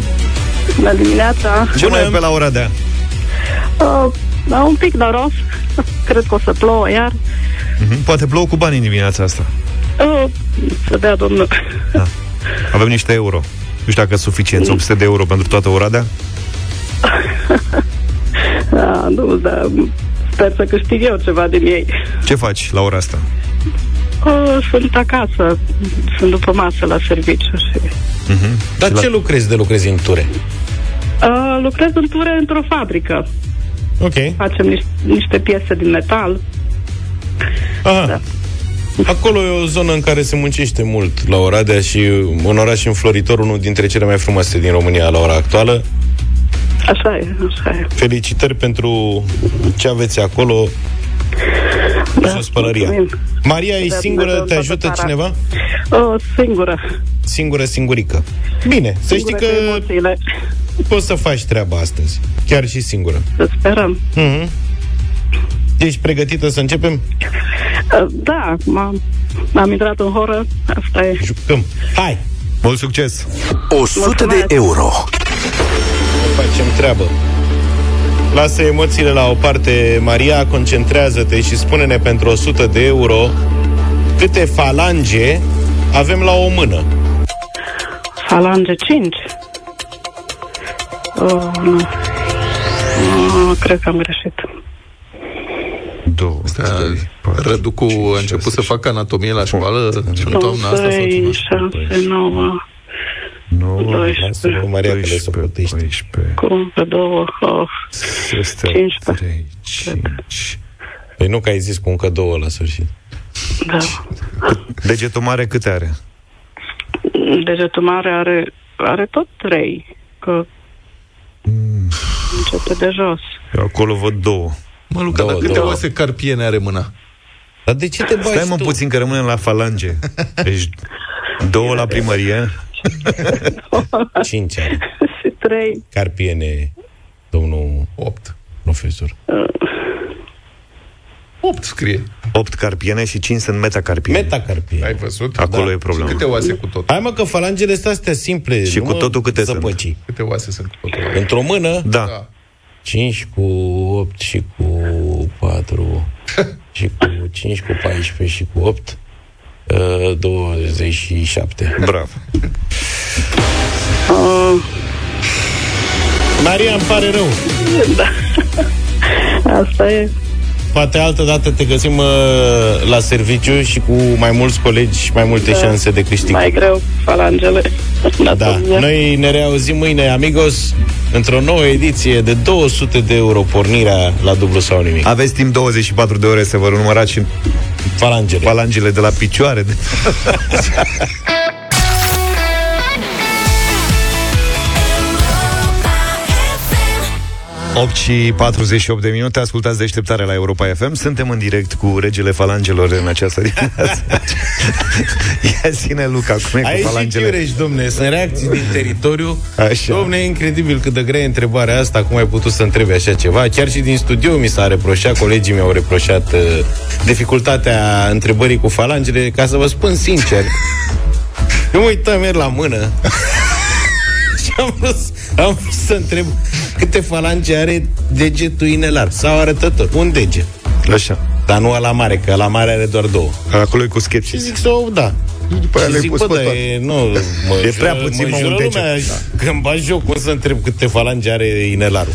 Bună dimineața! Ce mai e pe la ora de? da, un pic noros. Cred că o să plouă iar. Uh-huh. Poate plouă cu bani în dimineața asta. Uh, să dea domnul. Da. Avem niște euro. Nu știu dacă suficient. Mm. 800 de euro pentru toată Oradea? da, nu, dar sper să câștig eu ceva din ei. Ce faci la ora asta? Uh, sunt acasă. Sunt după masă la serviciu și... Mm-hmm. Dar ce lucrezi de lucrezi în ture? Uh, lucrez în ture într-o fabrică. Ok. Facem niște, niște piese din metal. Aha. Da. Acolo e o zonă în care se muncește mult la Oradea și un oraș înfloritor, unul dintre cele mai frumoase din România la ora actuală. Așa e, așa e. Felicitări pentru ce aveți acolo da, și o spălăria. mulțumim. Maria, e Da, singură? Dumnezeu Te în ajută toată țara. cineva? Uh, singură. Singură, singurică. Bine, să știi Singură că cu emoțiile. poți să faci treaba astăzi. Chiar și singură. Să sperăm. Mm-hmm. Ești pregătită să începem? Uh, da, m-am, am intrat în horă. Asta e. Jucăm. Hai! Mult succes! 100 de euro Facem treabă. Lasă emoțiile la o parte, Maria, concentrează-te și spune-ne pentru 100 de euro câte falange avem la o mână. Falange 5. Oh, nu. Nu, cred că am greșit. Două, trei, Răducu a început să facă anatomie la școală în toamna asta sau 2, ceva? 6, 9, 9, 12, Maria, că le socotești. 12, cum pe 2, oh, 15. 3, 5. Păi nu că ai zis cu încă două la sfârșit. Da. Degetul mare câte are? Degetul mare are, are tot 3, că începe de jos. Eu acolo văd două. Mă, Luca, Două, dar câte două. oase carpiene are mâna? Dar de ce te bagi Stai mă tu? puțin că rămânem la falange. Deci două la primărie. Cinci ani. Și 3, Carpiene, domnul 8. profesor. 8 scrie. 8 carpiene și 5 sunt metacarpiene. Metacarpiene. Ai văzut? Acolo Da. e problema. Și câte oase cu tot? Hai mă că falangele sunt astea simple. Și nu cu mă totul câte sunt? zăpăci. Câte oase sunt cu totul? Într-o mână, Da. Da. 5 cu 8 și cu 4 și cu 5 cu 14 și cu 8 uh, 27. Bravo. uh, Maria, îmi pare rău. da. Asta e. Poate altă dată te găsim uh, la serviciu și cu mai mulți colegi și mai multe Da. șanse de câștig. Mai greu, falangele. Da, Anatomia. noi ne reauzim mâine, amigos, într-o nouă ediție de 200 de euro pornirea la dublu sau nimic. Aveți timp 24 de ore să vă numărați și Falangele. falangele de la picioare. 8 și 48 de minute, ascultați deșteptarea la Europa FM. Suntem în direct cu regele falangelor în această dimineață. Ia zine, Luca, cum e Aici cu și falangele? Chiureș, domne, sunt reacții din teritoriu. Așa. Domne, e incredibil cât de grea e întrebarea asta, cum ai putut să întrebi așa ceva. Chiar și din studio mi s-a reproșat, colegii mi-au reproșat uh, dificultatea întrebării cu falangele, ca să vă spun sincer. Eu mă uitam ieri la mână și am, vrut, am vrut să întreb câte falange are degetul inelar sau arătător. Un deget. Așa. Dar nu la mare, că la mare are doar două. Acolo e cu Și skepsis. zic să o, da. După aia Și le-ai zic, pus bă, pe dar toate. e, nu, mă, E prea jură- puțin, mă, jură un deget. lumea, Că îmi bagi joc, cum să întreb câte falange are inelarul.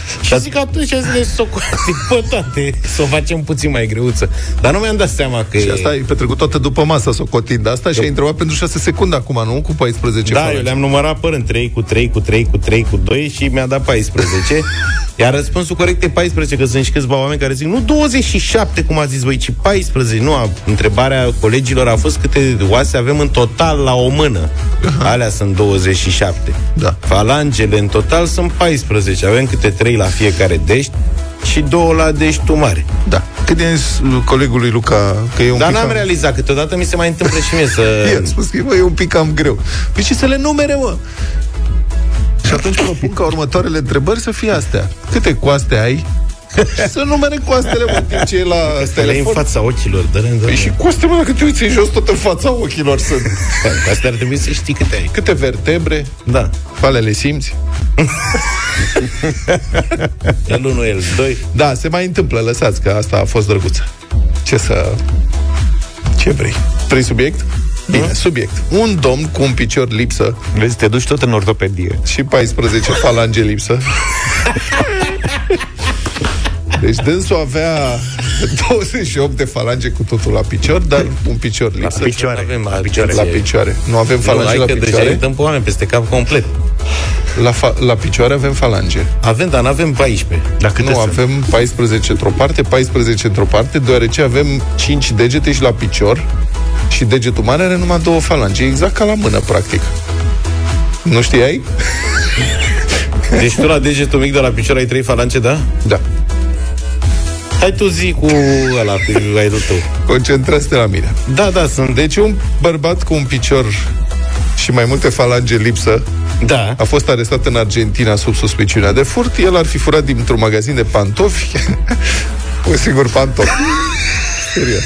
Și zic atunci să le socoatim pe toate, să o facem puțin mai greuță. Dar nu mi-am dat seama că Și e... asta ai petrecut toată după masa socotind asta și ai întrebat pentru 6 secunde acum, nu? Cu 14 Da, falange. eu le-am numărat până în 3 cu 3 cu 3 cu 3 cu 2 și mi-a dat 14. Iar răspunsul corect e 14, că sunt și câțiva oameni care zic nu 27, cum a zis voi, ci 14. Nu, a, întrebarea colegilor a fost câte oase avem în total la o mână. Alea sunt 27. Da. Falangele în total sunt 14. Avem câte 3 la fiecare dești și două la deștul mare. Da. Când i-am zis lui colegului Luca că e un Dar pic n-am cam... realizat, câteodată mi se mai întâmplă și mie să... I-am spus că bă, e un pic cam greu. Păi și să le numere, mă. Și atunci propun ca următoarele întrebări să fie astea. Câte coaste ai? Și să numere coastele, mă, în timp ce e la Asta le în telefon. fața ochilor, dă Păi și coaste, mă, dacă te uiți în jos, tot în fața ochilor sunt. Asta ar trebui să știi câte ai. Câte vertebre? Da. Oale le simți? El unul, el doi. Da, se mai întâmplă, lăsați că asta a fost drăguță. Ce să... Ce vrei? Trei subiect? Bine, subiect. Un domn cu un picior lipsă Vezi, te duci tot în ortopedie. și 14 falange lipsă. Deci dânsul avea 28 de falange cu totul la picior, dar un picior lipsă. La picioare. Avem la La picioare. La picioare. Nu avem Nu, falange hai la că deja picioare? îi dăm pe oameni peste cap complet. La, fa- la picioare avem falange. Avem, dar nu avem 14. Dar câte nu, sunt? avem 14 într-o parte, 14 într-o parte, deoarece avem 5 degete și la picior și degetul mare are numai două falange. Exact ca la mână, practic. Nu știai? Deci tu la degetul mic de la picior ai trei falange, da? Da. Hai tu zi cu ăla, cu aerul tău. Concentrați-te la mine. Da, da, sunt. Deci un bărbat cu un picior și mai multe falange lipsă Da. a fost arestat în Argentina sub suspiciunea de furt. El ar fi furat dintr-un magazin de pantofi un singur pantof. Serios.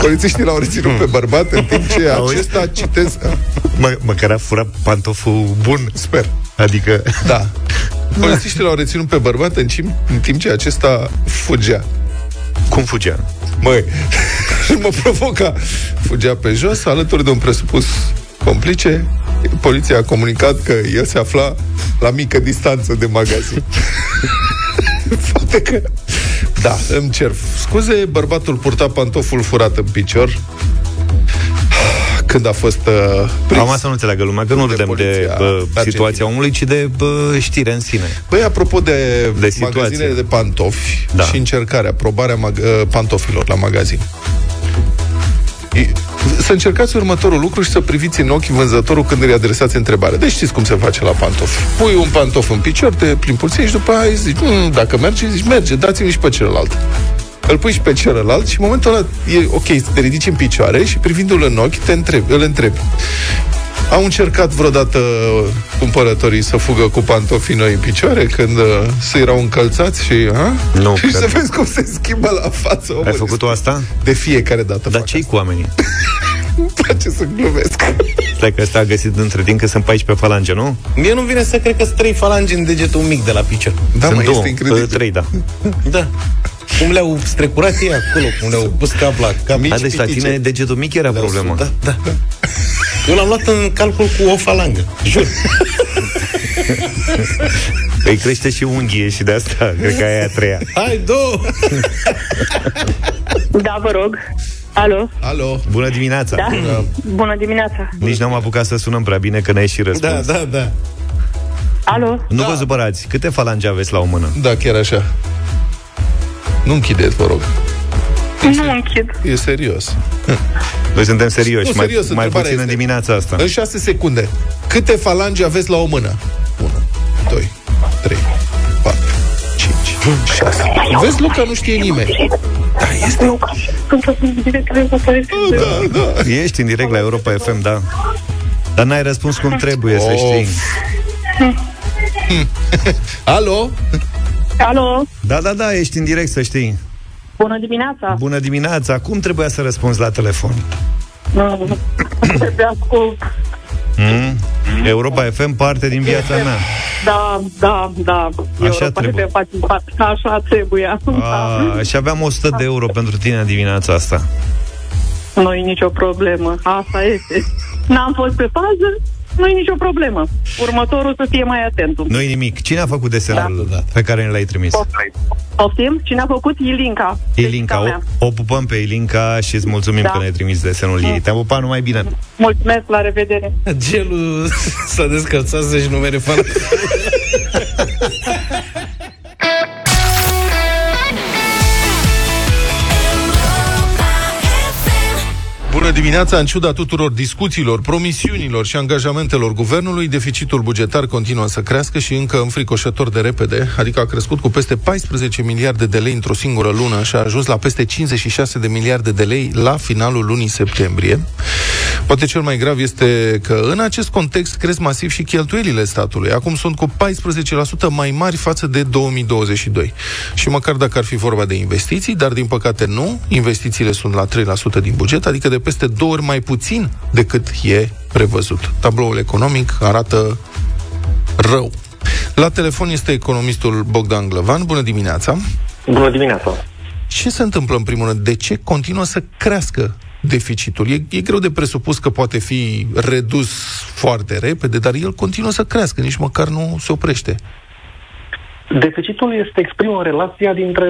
Polițiștii l-au reținut pe bărbat în timp ce Auzi? acesta, citez, Mă, măcar a furat pantoful bun. sper, Adică... da. Polițiștii l-au reținut pe bărbat în timp, în timp ce acesta fugea. Cum fugea? Măi, și mă provoca. Fugea pe jos, alături de un presupus complice. Poliția a comunicat că el se afla la mică distanță de magazin. Poate că... Da, îmi cer scuze, bărbatul purta pantoful furat în picior când a fost uh, prins. Am asta nu înțeleagă lumea, că nu De râdem de, poliția bă, Argentina. situația omului, ci de bă, știre în sine. Păi, apropo de, De situație. magazinele de pantofi Da. și încercarea, probarea mag- uh, pantofilor la magazin. E- Să încercați următorul lucru și să priviți în ochi vânzătorul când îi adresați întrebarea. Deci știți cum se face la pantofi. Pui un pantof în picior, te plimbi puțin și după aia zici, "Mm, dacă merge, zici, merge, dați-mi și pe celălalt. Îl pui și pe celălalt și în momentul ăla e ok, te ridici în picioare și privindu-l în ochi, te întrebi, îl întrebi. Au încercat vreodată cumpărătorii să fugă cu pantofii noi în picioare când uh, se erau încălțați și... A? Nu, și cred. să vezi cum se schimbă la față. omul. Ai făcut-o asta? De fiecare dată Dar fac ce cu oamenii? asta. Îmi place să glumesc. Stai că ăsta a găsit între timp că sunt 14 falange, nu? Mie nu vine să cred că sunt trei falange în degetul mic de la picior. Da, sunt mă, două, este incredibil. uh, trei, da. Da. Cum le-au strecurat ei acolo, cum le-au pus cap la cap. Da, deci la tine degetul mic era problema. Da, da. Eu l-am luat în calcul cu o falangă, jur. Îi crește și unghie și de asta, cred că aia e a treia. Hai, două! Da, vă rog. Alo? Alo? Bună dimineața! Da? Bună dimineața. Nici n-am apucat să sunăm prea bine, că ne-ai și Da, răspuns. da, da. Alo? Nu vă supărați, câte falange aveți la o mână? Da, chiar așa. Nu închideți, vă rog. Nu închid. E serios. Noi suntem serioși, Nu, mai, serios, mai întrebarea puțin în este- dimineața asta. În 6 secunde. Câte falange aveți la o mână? 1, 2, 3, 4, 5, 6. Vezi, Luca, nu știe nimeni. Da, este. Sunt în direct la Europa FM. Da, da. Ești în direct la Europa FM, da. Dar n-ai răspuns cum trebuie, să Of. știi. Alo? Alo? Da, da, da, ești în direct, să știi. Bună dimineața. Bună dimineața, cum trebuia să răspunzi la telefon? Nu, Trebuia cu Mm? Europa FM parte din viața mea. Da, da, da. Așa trebuie. Face parte. Așa trebuie. A, și aveam 100 de euro pentru tine în dimineața asta. Nu e nicio problemă. Asta este. N-am fost pe fază, nu e nicio problemă. Următorul să fie mai atent. Nu e nimic. Cine a făcut desenul da. pe care ne l-ai trimis? Poftim? Cine a făcut? Ilinca. Ilinca. O, o pupăm pe Ilinca și îți mulțumim Da. că ne-ai trimis desenul ei. Te-am pupat numai bine. Mulțumesc, la revedere. Gelul s-a descălțat să-și numere fără. dimineața! În ciuda tuturor discuțiilor, promisiunilor și angajamentelor guvernului, deficitul bugetar continuă să crească și încă înfricoșător de repede, adică a crescut cu peste 14 miliarde de lei într-o singură lună și a ajuns la peste 56 de miliarde de lei la finalul lunii septembrie. Poate cel mai grav este că în acest context cresc masiv și cheltuielile statului. Acum sunt cu 14% mai mari față de 2022. Și măcar dacă ar fi vorba de investiții, dar din păcate nu, investițiile sunt la 3% din buget, adică de peste două ori mai puțin decât e prevăzut. Tabloul economic arată rău. La telefon este economistul Bogdan Glăvan. Bună dimineața! Bună dimineața! Ce se întâmplă în primul rând? De ce continuă să crească deficitul? E, e greu de presupus că poate fi redus foarte repede, dar el continuă să crească, nici măcar nu se oprește. Deficitul este exprimă relația dintre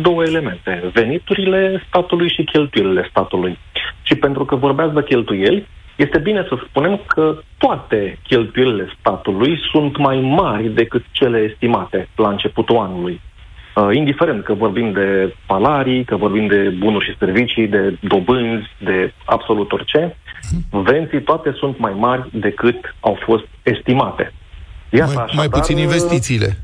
două elemente, veniturile statului și cheltuielile statului. Și pentru că vorbeați de cheltuieli, este bine să spunem că toate cheltuielile statului sunt mai mari decât cele estimate la începutul anului. Uh, indiferent că vorbim de salarii, că vorbim de bunuri și servicii, de dobânzi, de absolut orice, venții toate sunt mai mari decât au fost estimate. Iată, Mai, așadar, mai puțin investițiile.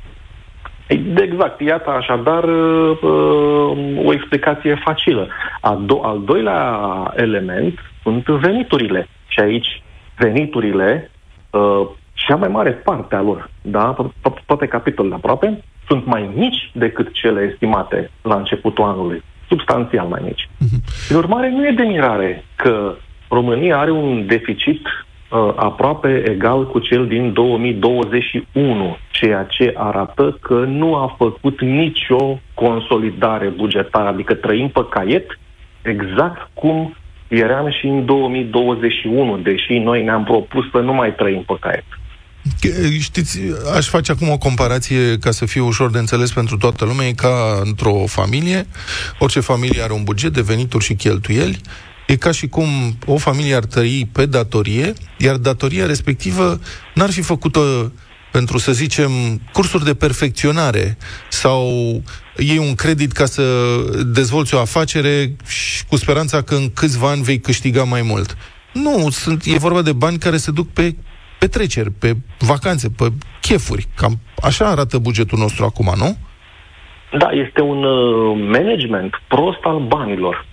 Exact, iată așadar uh, uh, o explicație facilă. A do- al doilea element sunt veniturile. Și aici veniturile, uh, cea mai mare parte a lor, da, to- to- toate capitolele aproape, sunt mai mici decât cele estimate la începutul anului, substanțial mai mici. În urmare, nu e de mirare că România are un deficit uh, aproape egal cu cel din 2021, ceea ce arată că nu a făcut nicio consolidare bugetară, adică trăim pe caiet exact cum eram și în 2021, deși noi ne-am propus să nu mai trăim pe caiet. Știți, aș face acum o comparație ca să fie ușor de înțeles pentru toată lumea. E ca într-o familie. Orice familie are un buget de venituri și cheltuieli. E ca și cum o familie ar trăi pe datorie, iar datoria respectivă n-ar fi făcută pentru, să zicem, cursuri de perfecționare sau iei un credit ca să dezvolți o afacere și cu speranța că în câțiva ani vei câștiga mai mult. Nu, sunt, e vorba de bani care se duc pe petreceri, pe vacanțe, pe chefuri. Cam așa arată bugetul nostru acum, nu? Da, este un uh, management prost al banilor.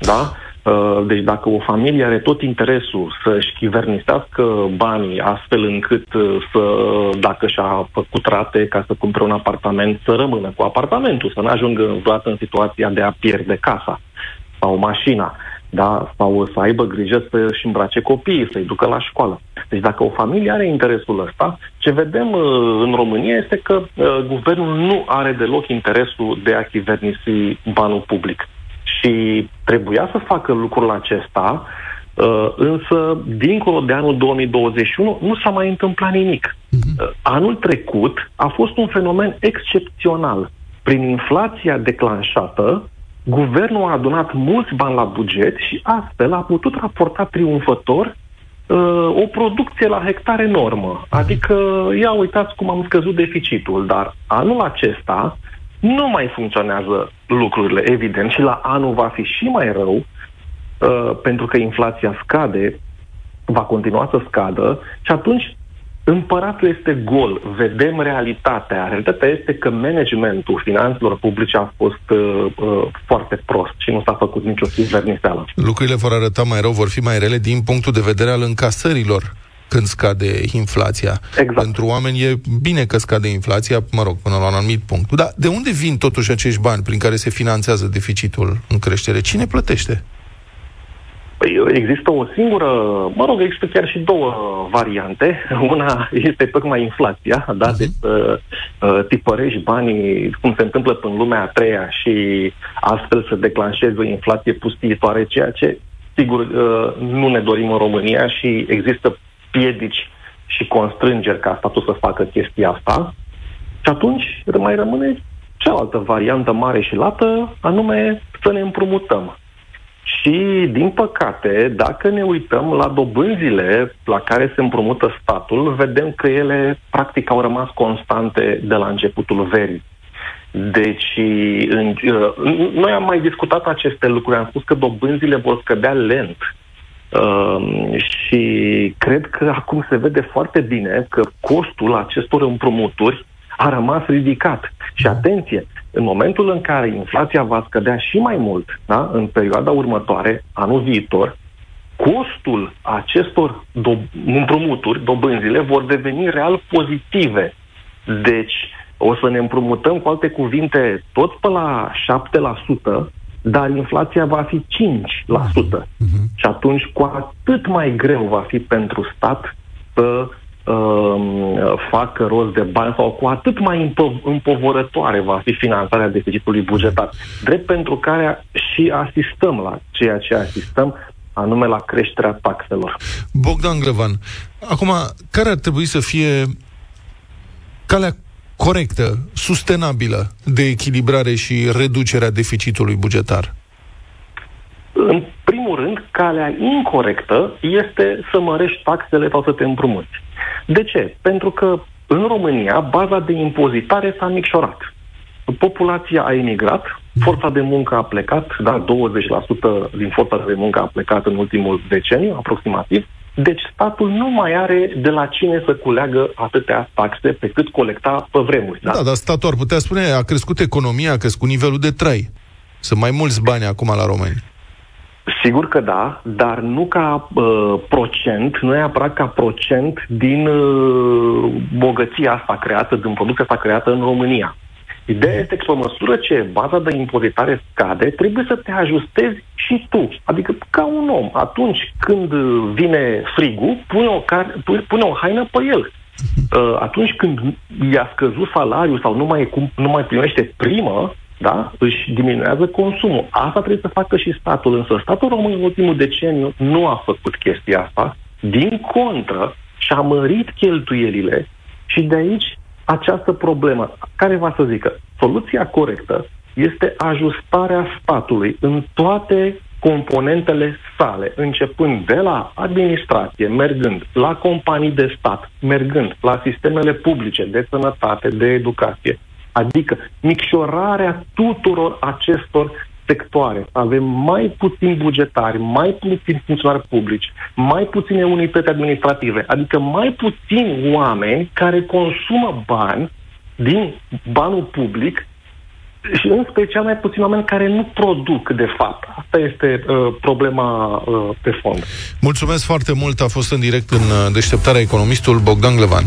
Da? Uh, Deci dacă o familie are tot interesul să-și chivernisească banii astfel încât uh, să, dacă și-a făcut rate ca să cumpere un apartament, să rămână cu apartamentul, să nu ajungă vreodată în situația de a pierde casa sau mașina, da? sau să aibă grijă să-și îmbrace copiii, să-i ducă la școală. Deci dacă o familie are interesul ăsta, ce vedem uh, în România este că uh, guvernul nu are deloc interesul de a chivernisi banul public. Și trebuia să facă lucrul acesta, uh, însă, dincolo de anul 2021, nu s-a mai întâmplat nimic. Uh, Anul trecut a fost un fenomen excepțional. Prin inflația declanșată, guvernul a adunat mulți bani la buget și astfel a putut raporta triumfător uh, o producție la hectar enormă. Adică, ia uitați cum am scăzut deficitul, dar anul acesta nu mai funcționează lucrurile, evident, și la anul va fi și mai rău, uh, pentru că inflația scade, va continua să scadă și atunci împăratul este gol, vedem realitatea. Realitatea este că managementul finanțelor publice a fost uh, uh, foarte prost și nu s-a făcut nicio chiverniseală. Lucrurile vor arăta mai rău, vor fi mai rele din punctul de vedere al încasărilor când scade inflația. Exact. Pentru oameni e bine că scade inflația, mă rog, până la un anumit punct. Dar de unde vin totuși acești bani prin care se finanțează deficitul în creștere? Cine plătește? Păi există o singură, mă rog, există chiar și două variante. Una este tocmai inflația, da? Mhm. Deci să uh, tipărești banii, cum se întâmplă în lumea a treia și astfel să declanșezi o inflație pustiitoare, ceea ce, sigur, uh, nu ne dorim în România și există piedici și constrângeri ca statul să facă chestia asta. Și atunci mai rămâne cealaltă variantă mare și lată, anume să ne împrumutăm. Și, din păcate, dacă ne uităm la dobânzile la care se împrumută statul, vedem că ele, practic, au rămas constante de la începutul verii. Deci, în, uh, noi am mai discutat aceste lucruri, am spus că dobânzile vor scădea lent. Uh, și cred că acum se vede foarte bine că costul acestor împrumuturi a rămas ridicat. Și atenție, în momentul în care inflația va scădea și mai mult, da, în perioada următoare, anul viitor, costul acestor do- împrumuturi, dobânzile, vor deveni real pozitive. Deci, o să ne împrumutăm, cu alte cuvinte, tot pe la 7%, dar inflația va fi 5%. Și atunci, cu atât mai greu va fi pentru stat să um, facă rost de bani sau cu atât mai împo- împovărătoare va fi finanțarea deficitului bugetar. Drept pentru care și asistăm la ceea ce asistăm, anume la creșterea taxelor. Bogdan Grăvan, acum, care ar trebui să fie calea corectă, sustenabilă de echilibrare și reducerea deficitului bugetar? În primul rând, calea incorrectă este să mărești taxele sau să te împrumuți. De ce? Pentru că în România baza de impozitare s-a micșorat. Populația a emigrat, forța de muncă a plecat, da, 20% din forța de muncă a plecat în ultimul deceniu, aproximativ, deci statul nu mai are de la cine să culeagă atâtea taxe pe cât colecta pe vremuri. Da, da dar statul ar putea spune, a crescut economia, a crescut nivelul de trai. Sunt mai mulți bani acum la români. Sigur că da, dar nu ca uh, procent, nu neapărat ca procent din uh, bogăția asta creată, din producția asta creată în România. Ideea este că pe măsură ce baza de impozitare scade, trebuie să te ajustezi și tu. Adică ca un om. Atunci când vine frigul, pune o, car- pune o haină pe el. Uh, atunci când i-a scăzut salariul sau nu mai, cum, nu mai primește primă, da? își diminuează consumul. Asta trebuie să facă și statul, însă statul român în ultimul deceniu nu a făcut chestia asta, din contră și-a mărit cheltuielile și de aici această problemă. Care va să zică? Soluția corectă este ajustarea statului în toate componentele sale, începând de la administrație, mergând la companii de stat, mergând la sistemele publice de sănătate, de educație, Adică micșorarea tuturor acestor sectoare. Avem mai puțini bugetari, mai puțini funcționari publici, mai puține unități administrative, adică mai puțini oameni care consumă bani din banul public și în special mai puțini oameni care nu produc, de fapt. Asta este uh, problema uh, pe fond. Mulțumesc foarte mult. A fost în direct în uh, deșteptarea economistul Bogdan Glevan.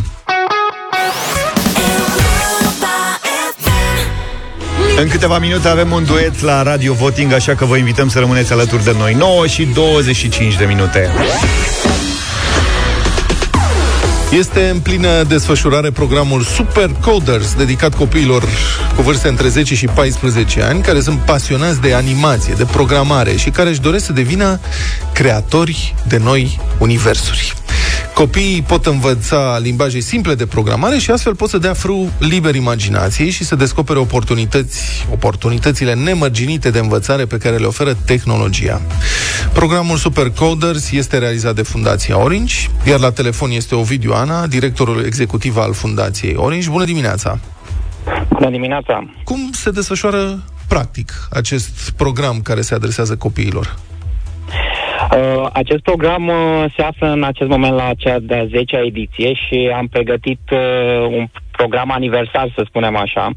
În câteva minute avem un duet la Radio Voting, așa că vă invităm să rămâneți alături de noi. 9 și 25 de minute. Este în plină desfășurare programul Super Coders, dedicat copiilor cu vârste între 10 și 14 ani, care sunt pasionați de animație, de programare și care își doresc să devină creatori de noi universuri. Copiii pot învăța limbaje simple de programare și astfel pot să dea frâu liber imaginației și să descopere oportunități, oportunitățile nemărginite de învățare pe care le oferă tehnologia. Programul Super Coders este realizat de Fundația Orange, iar la telefon este Ovidiu Ana, directorul executiv al Fundației Orange. Bună dimineața! Bună dimineața! Cum se desfășoară practic acest program care se adresează copiilor? Uh, acest program uh, se află în acest moment la cea de-a 10-a ediție și am pregătit uh, un program aniversar, să spunem așa.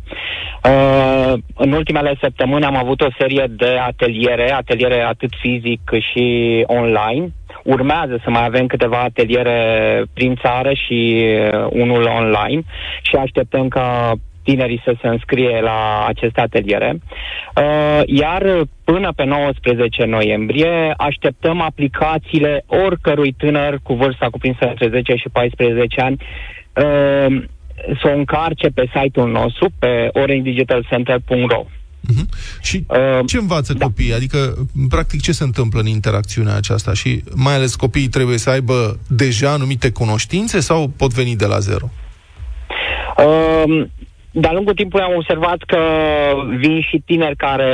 Uh, în ultimele săptămâni am avut o serie de ateliere, ateliere atât fizic cât și online. Urmează să mai avem câteva ateliere prin țară și uh, unul online și așteptăm ca tinerii să se înscrie la aceste ateliere. Uh, iar până pe 19 noiembrie așteptăm aplicațiile oricărui tânăr cu vârsta cuprinsă între 10 și 14 ani uh, să o încarce pe site-ul nostru, pe orangedigitalcenter.ro. Uh-huh. Și uh, ce învață da. copiii? Adică, practic, ce se întâmplă în interacțiunea aceasta? Și mai ales copiii trebuie să aibă deja anumite cunoștințe sau pot veni de la zero? Uh, de-a lungul timpului am observat că vin și tineri care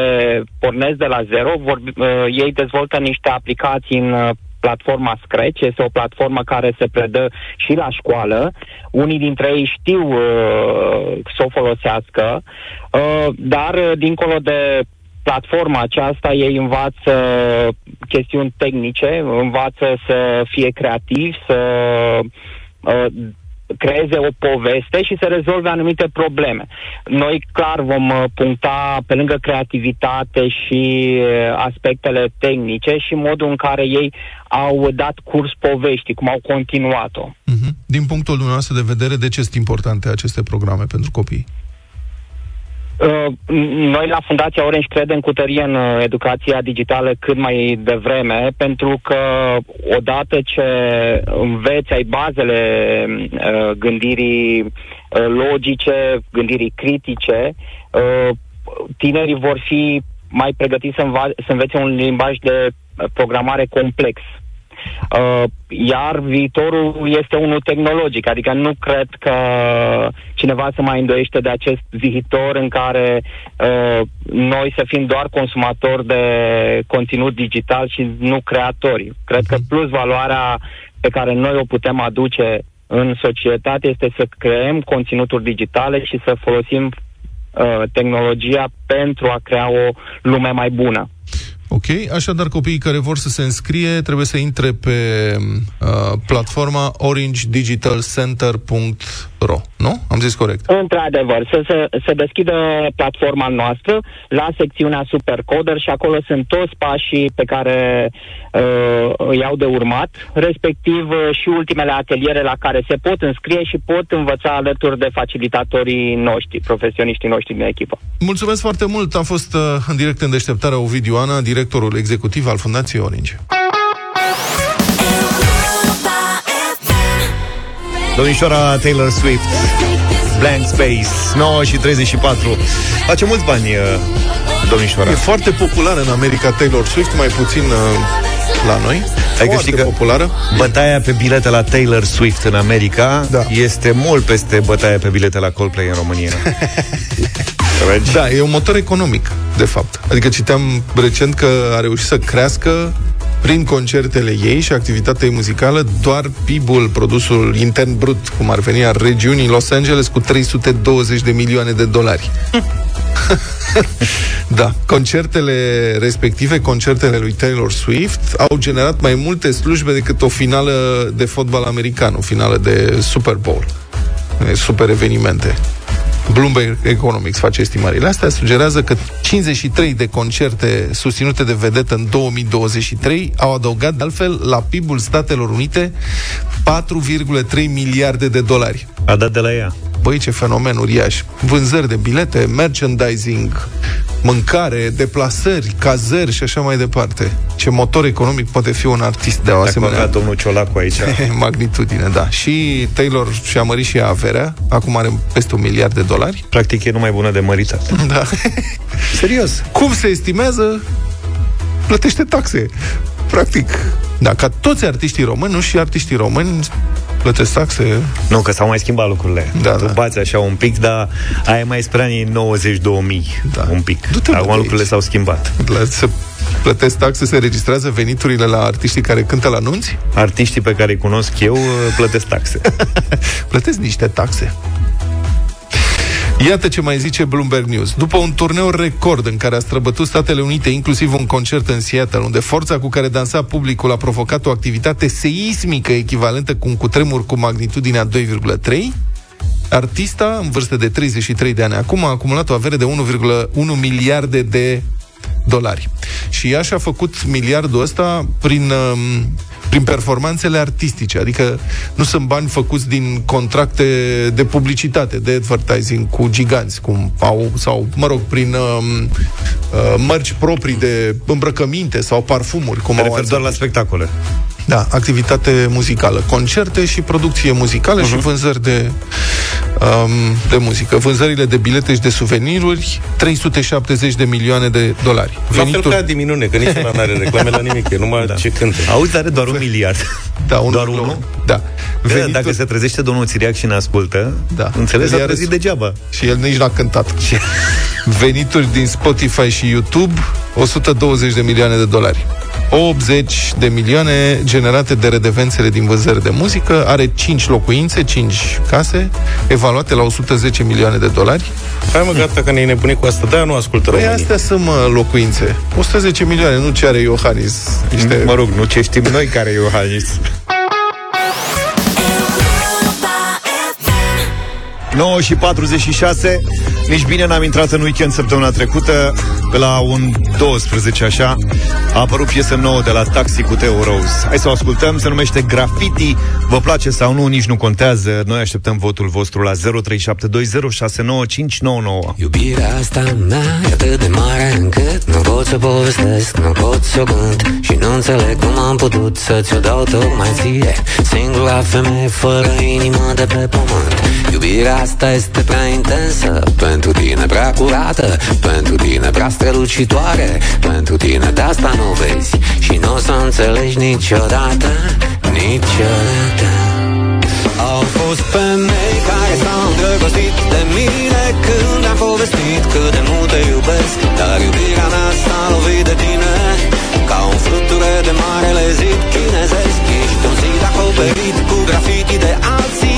pornesc de la zero, vor, uh, ei dezvoltă niște aplicații în uh, platforma Scratch, este o platformă care se predă și la școală. Unii dintre ei știu uh, să o folosească, uh, dar uh, dincolo de platforma aceasta ei învață chestiuni tehnice, învață să fie creativi, să uh, creeze o poveste și să rezolve anumite probleme. Noi clar vom uh, puncta pe lângă creativitate și uh, aspectele tehnice și modul în care ei au dat curs poveștii, cum au continuat-o. Uh-huh. Din punctul dumneavoastră de vedere, de ce sunt importante aceste programe pentru copii? Uh, noi la Fundația Orange credem cu tărie în uh, educația digitală cât mai devreme, pentru că odată ce înveți, ai bazele uh, gândirii logice, gândirii critice, tinerii vor fi mai pregătiți să, înva- să învețe un limbaj de programare complex. Uh, iar viitorul este unul tehnologic, adică nu cred că cineva se mai îndoiește de acest viitor în care uh, noi să fim doar consumatori de conținut digital și nu creatori. Cred că plus valoarea pe care noi o putem aduce în societate este să creăm conținuturi digitale și să folosim uh, tehnologia pentru a crea o lume mai bună. Ok, așadar copiii care vor să se înscrie trebuie să intre pe uh, platforma orangedigitalcenter.ro, nu? Am zis corect. Într-adevăr, să se, să deschidă platforma noastră la secțiunea Supercoder și acolo sunt toți pașii pe care uh, îi au de urmat, respectiv uh, și ultimele ateliere la care se pot înscrie și pot învăța alături de facilitatorii noștri, profesioniștii noștri din echipă. Mulțumesc foarte mult! A fost uh, în direct în deșteptarea Ovidiu Ana, directorul executiv al Fundației Orange. Domnișoara Taylor Swift Blank Space 9 și 34 Face mulți bani uh, domnișoara. E foarte populară în America Taylor Swift Mai puțin uh, la noi. Ai foarte populară. Bătaia pe bilete la Taylor Swift în America da. Este mult peste bătaia pe bilete la Coldplay în România. Da, e un motor economic, de fapt. Adică citeam recent că a reușit să crească prin concertele ei și activitatea ei muzicală doar PIB-ul, produsul intern brut, cum ar veni, al regiunii Los Angeles cu 320 de milioane de dolari. da, concertele respective, concertele lui Taylor Swift, au generat mai multe slujbe decât o finală de fotbal american, o finală de Super Bowl. Super evenimente. Bloomberg Economics face estimările astea, sugerează că 53 de concerte susținute de vedetă în 2023 au adăugat, de altfel, la PIB-ul Statelor Unite 4,3 miliarde de dolari. A dat de la ea. Băi, ce fenomen uriaș. Vânzări de bilete, merchandising, mâncare, deplasări, cazări și așa mai departe. Ce motor economic poate fi un artist de o Dacă asemenea... avea domnul Ciolacu aici. magnitudine, da. Și Taylor și-a mărit și ea averea. Acum are peste un miliard de dolari. Practic e numai bună de măritat. Da. Serios. Cum se estimează? Plătește taxe. Practic. Da, ca toți artiștii români, nu și artiștii români plătesc taxe. Nu, că s-au mai schimbat lucrurile. Da, tu da. bați așa un pic, dar ai mai spre anii 90-2000 Da. un pic. Du-te, bă, Acum de lucrurile aici. s-au schimbat. La, se plătesc taxe, se registrează veniturile la artiștii care cântă la nunți? Artiștii pe care îi cunosc eu uh, plătesc taxe. plătesc niște taxe. Iată ce mai zice Bloomberg News. După un turneu record în care a străbătut Statele Unite, inclusiv un concert în Seattle, unde forța cu care dansa publicul a provocat o activitate seismică echivalentă cu un cutremur cu magnitudinea 2,3, artista, în vârstă de 33 de ani acum, a acumulat o avere de 1,1 miliarde de dolari. Și ea și-a făcut miliardul ăsta prin um, prin performanțele artistice. Adică nu sunt bani făcuți din contracte de publicitate, de advertising cu giganți, cum au, sau, mă rog, prin uh, uh, mărci proprii de îmbrăcăminte sau parfumuri. Cum Te au refer alții. doar la spectacole. Da, activitate muzicală, concerte și producție muzicală uh-huh. și vânzări de, um, de muzică. Vânzările de bilete și de suveniruri, 370 de milioane de dolari. La fel ca diminune, că nici ăla n-are reclame la nimic, e numai da. ce cântă. Auzi, are doar un miliard. Da, un doar unul? Da. Venituri... Dacă se trezește domnul Țiriac și ne ascultă, da. înțeles, El a i-a trezit răs- degeaba. Și el nici n-a cântat. Venituri din Spotify și YouTube, 120 de milioane de dolari. 80 de milioane generate de redevențele din vânzări de muzică, are 5 locuințe, 5 case, evaluate la 110 milioane de dolari. Hai mă, gata că ne-ai nebunit cu asta, de nu ascultă Păi românii. astea sunt, mă, locuințe. 110 milioane, nu ce are Iohannis. Niște... Mă rog, nu ce știm noi care e Iohannis. 9 și 46 Nici bine n-am intrat în weekend săptămâna trecută Pe la un 12 așa. A apărut piesă nouă de la Taxi cu Teo Rose. Hai să o ascultăm, se numește Graffiti. Vă place sau nu, nici nu contează. Noi așteptăm votul vostru la 0372069599 Iubirea asta mea e atât de mare încât Nu pot să povestesc, nu pot să o cânt Și nu înțeleg cum am putut să ți-o dau tocmai ție. Singura femeie fără inimă de pe pământ. Iubirea asta este prea intensă. Pentru tine prea curată Pentru tine prea strălucitoare Pentru tine de asta nu vezi Și nu o să înțelegi niciodată Niciodată. Au fost femei care s-au îndrăgostit de mine Când am povestit cât de mult te iubesc Dar iubirea mea s-a lovit de tine. Ca un fluture de marele zid chinezesc Ești un zid acoperit cu grafiti de alții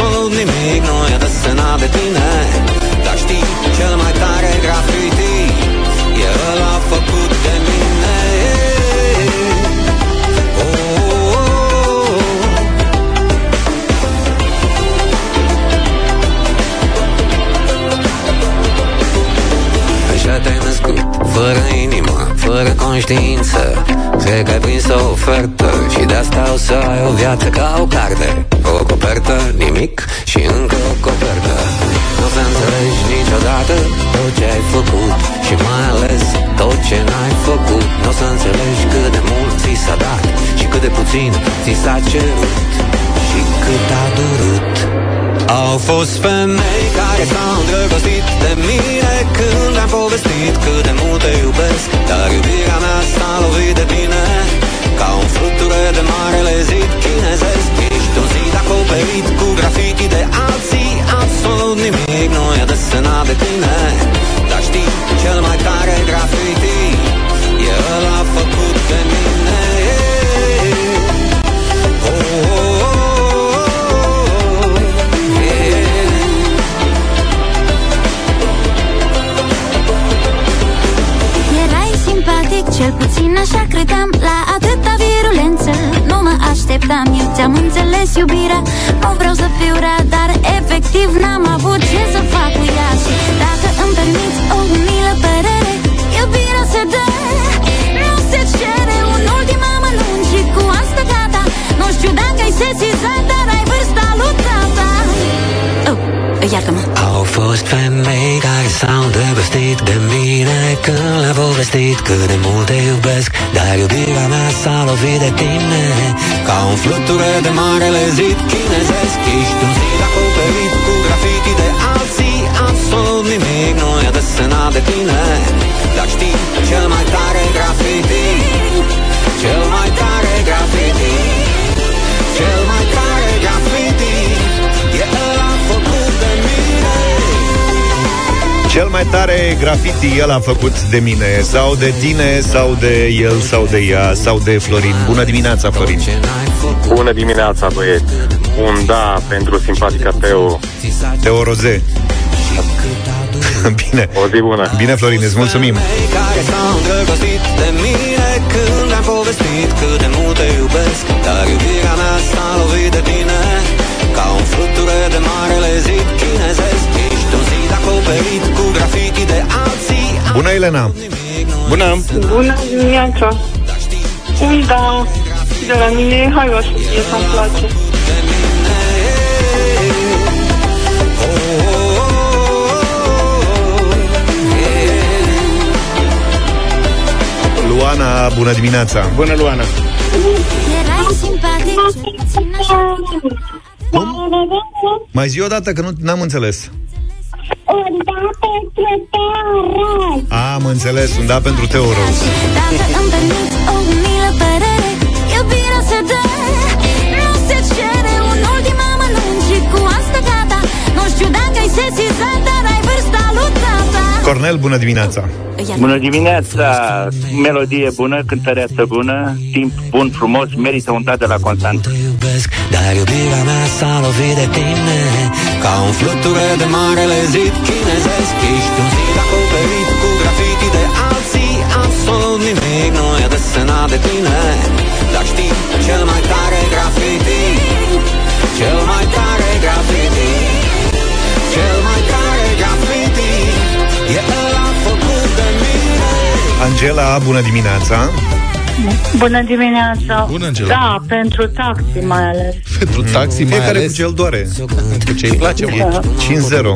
Absolut nimic nu e desenat de tine. Dar știi, cel mai tare grafiti E ăla făcut de mine. Oh, oh, oh, oh. Așa te-ai născut, fără inimă, fără conștiință. Cred că ai prins o ofertă și de asta o să ai o viață ca o carte. O copertă, nimic și încă o copertă. Nu o să înțelegi niciodată tot ce ai făcut Și mai ales tot ce n-ai făcut. Nu o să înțelegi cât de mult ți s-a dat Și cât de puțin ți s-a cerut Și cât a durut. Au fost femei care s-au îndrăgostit de mine Când am povestit cât de mult te iubesc Dar iubirea mea s-a lovit de tine Ca un fluture de marele zid chinezesc. Ești un zid acoperit cu grafiti de alții Absolut nimic nu e desenat de tine. Dar știi, cel mai tare grafiti iubirea Nu vreau să fiu rea, dar efectiv n-am avut fost femei care s-au îndrăgostit. De mine Când le-am povestit cât de mult te iubesc. Dar iubirea mea s-a lovit de tine. Ca un fluture de marele zid chinezesc. Ești un zid acoperit cu grafiti de alții. Absolut nimic nu e desenat de tine. Dar știi, cel mai tare grafiti Cel mai tare graffiti el a făcut de mine Sau de tine, sau de el, sau de ea Sau de Florin. Bună dimineața, Florin. Bună dimineața, băieți! Un da pentru simpatica Teo. Teo Roze. Bine. O zi bună. Bine, Florin, îți mulțumim. Care s-au îndrăgostit de mine Când am povestit cât de mult te iubesc Dar iubirea mea s-a lovit de tine Ca un fluture de marele zid chinezesc Ești un zid acoperit cu grafiti de alții Bună, Elena Bună Bună dimineața! Un da, de la mine e haioasă piesa, îmi place. Luana, bună dimineața! Bună, Luana! Erai simpatic, cel puțin așa Mai zi o dată, că nu n-am înțeles. Un da pentru Teo Am înțeles, un da pentru Teo Rose. Dacă îmi permiți o umilă părere Iubirea se dă Nu se cere un ultim amănunt Și cu asta gata Nu știu dacă ai sesizat Dar ai vârsta lui tata Cornel, bună dimineața! Bună dimineața! Melodie bună, cântăreață bună, timp bun, frumos, merită un dat de la Constant. Dar iubirea mea s-a lovit de tine Ca un fluture de marele zid chinezesc Ești un zid acoperit cu grafiti de alții Absolut nimic nu e desenat de tine Dar știi, cel mai tare grafiti Cel mai tare grafiti Cel mai tare grafiti E ăla făcut de mine Angela, bună dimineața! Bună dimineața! Bună, Angela. Da, pentru taxi mai ales. Pentru taxi mai Fiecare ales cu ce îl doare. Cu ce îi place, mă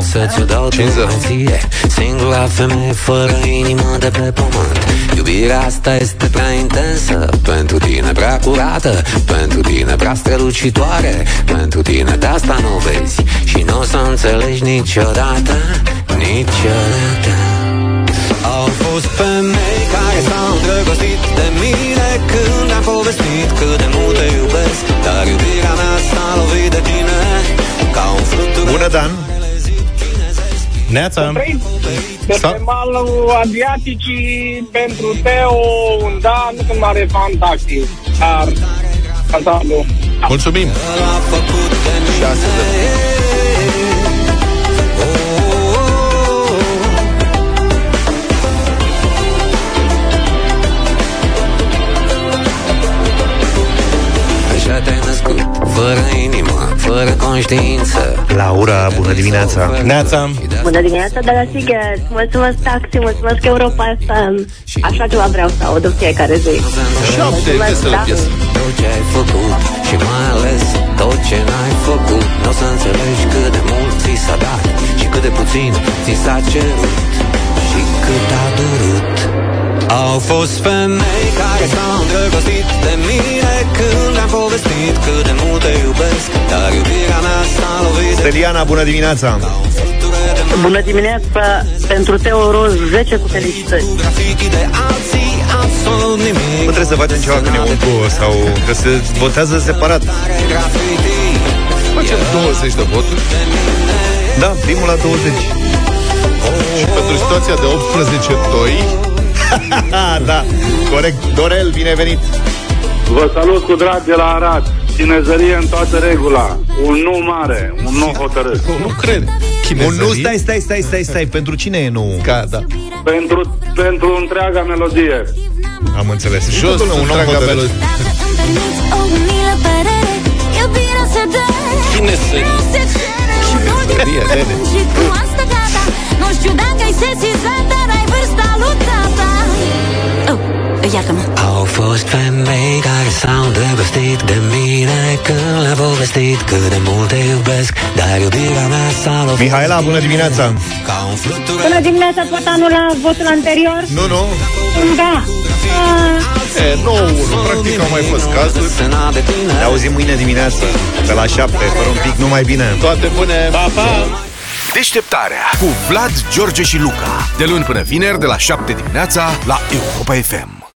5-0. Să-ți o dau 5-0. ție Singura femeie fără inimă de pe pământ Iubirea asta este prea intensă Pentru tine prea curată Pentru tine prea strălucitoare Pentru tine de asta nu vezi Și nu o să înțelegi niciodată Niciodată Au fost femei care s-au îndrăgostit de mine Când am povestit cât de mult te iubesc Dar iubirea mea s-a lovit de tine Ca un fluture Bună, Dan! Neața! De Sa- pe malul Adriaticii pentru Teo, un da, nu sunt mare fan taxi, dar ansamblu. Mulțumim! 6 Așa fără inimă, fără conștiință Laura, bună dimineața! Neața! Bună dimineața de la Sighet! Mulțumesc taxi, mulțumesc Europa FM! Așa ceva vreau să aud în fiecare zi. Șapte, veselă da. piesă. Tot ce ai făcut și mai ales tot ce n-ai făcut Nu o să înțelegi cât de mult ți s-a dat Și cât de puțin ți s-a cerut Și cât a durut Au fost femei care s-au îndrăgostit de mine Când am povestit cât de mult te iubesc Dar iubirea mea s-a lovit de Steliana, bună dimineața! Bună dimineața! Pentru Teo Roz, 10 cu felicitări. grafiti de alții Absolut nimic Nu trebuie să facem ceva când e un duo sau că se votează separat. Facem 20 de voturi Da, primul la 20. Și pentru situația de 18-2 da, corect. Dorel, binevenit! Vă salut cu drag de la Arad. Cinezărie în toată regula. Un nu mare, un nu hotărât. Nu cred Un nu, stai, stai, stai, stai, stai. Pentru cine e nu? Ca, da. Pentru, pentru întreaga melodie. Am înțeles. Jos Totul un om întreaga hotărât. melodie. Îmi permiți o umilă părere Iubirea se dă Cine se... Nu se cere un ultim Chinezerie, nene. Și cu asta gata Nu știu dacă ai sesizat Dar ai vârsta lui tata Oh, iartă-mă Au fost femei care s-au îndrăgostit de mine Când le-am povestit cât de mult te iubesc Dar iubirea mea s-a lovit Mihaela, bună dimineața! Ca un fluture Bună dimineața, pot anula votul anterior? Nu, nu. Da. E, 9-1, practic au mai fost cazuri de tine Ne auzim mâine dimineață, pe la 7, fără un pic numai bine. Toate bune! Pa, pa! Deșteptarea cu Vlad, George și Luca. De luni până vineri, de la 7 dimineața, la Europa FM.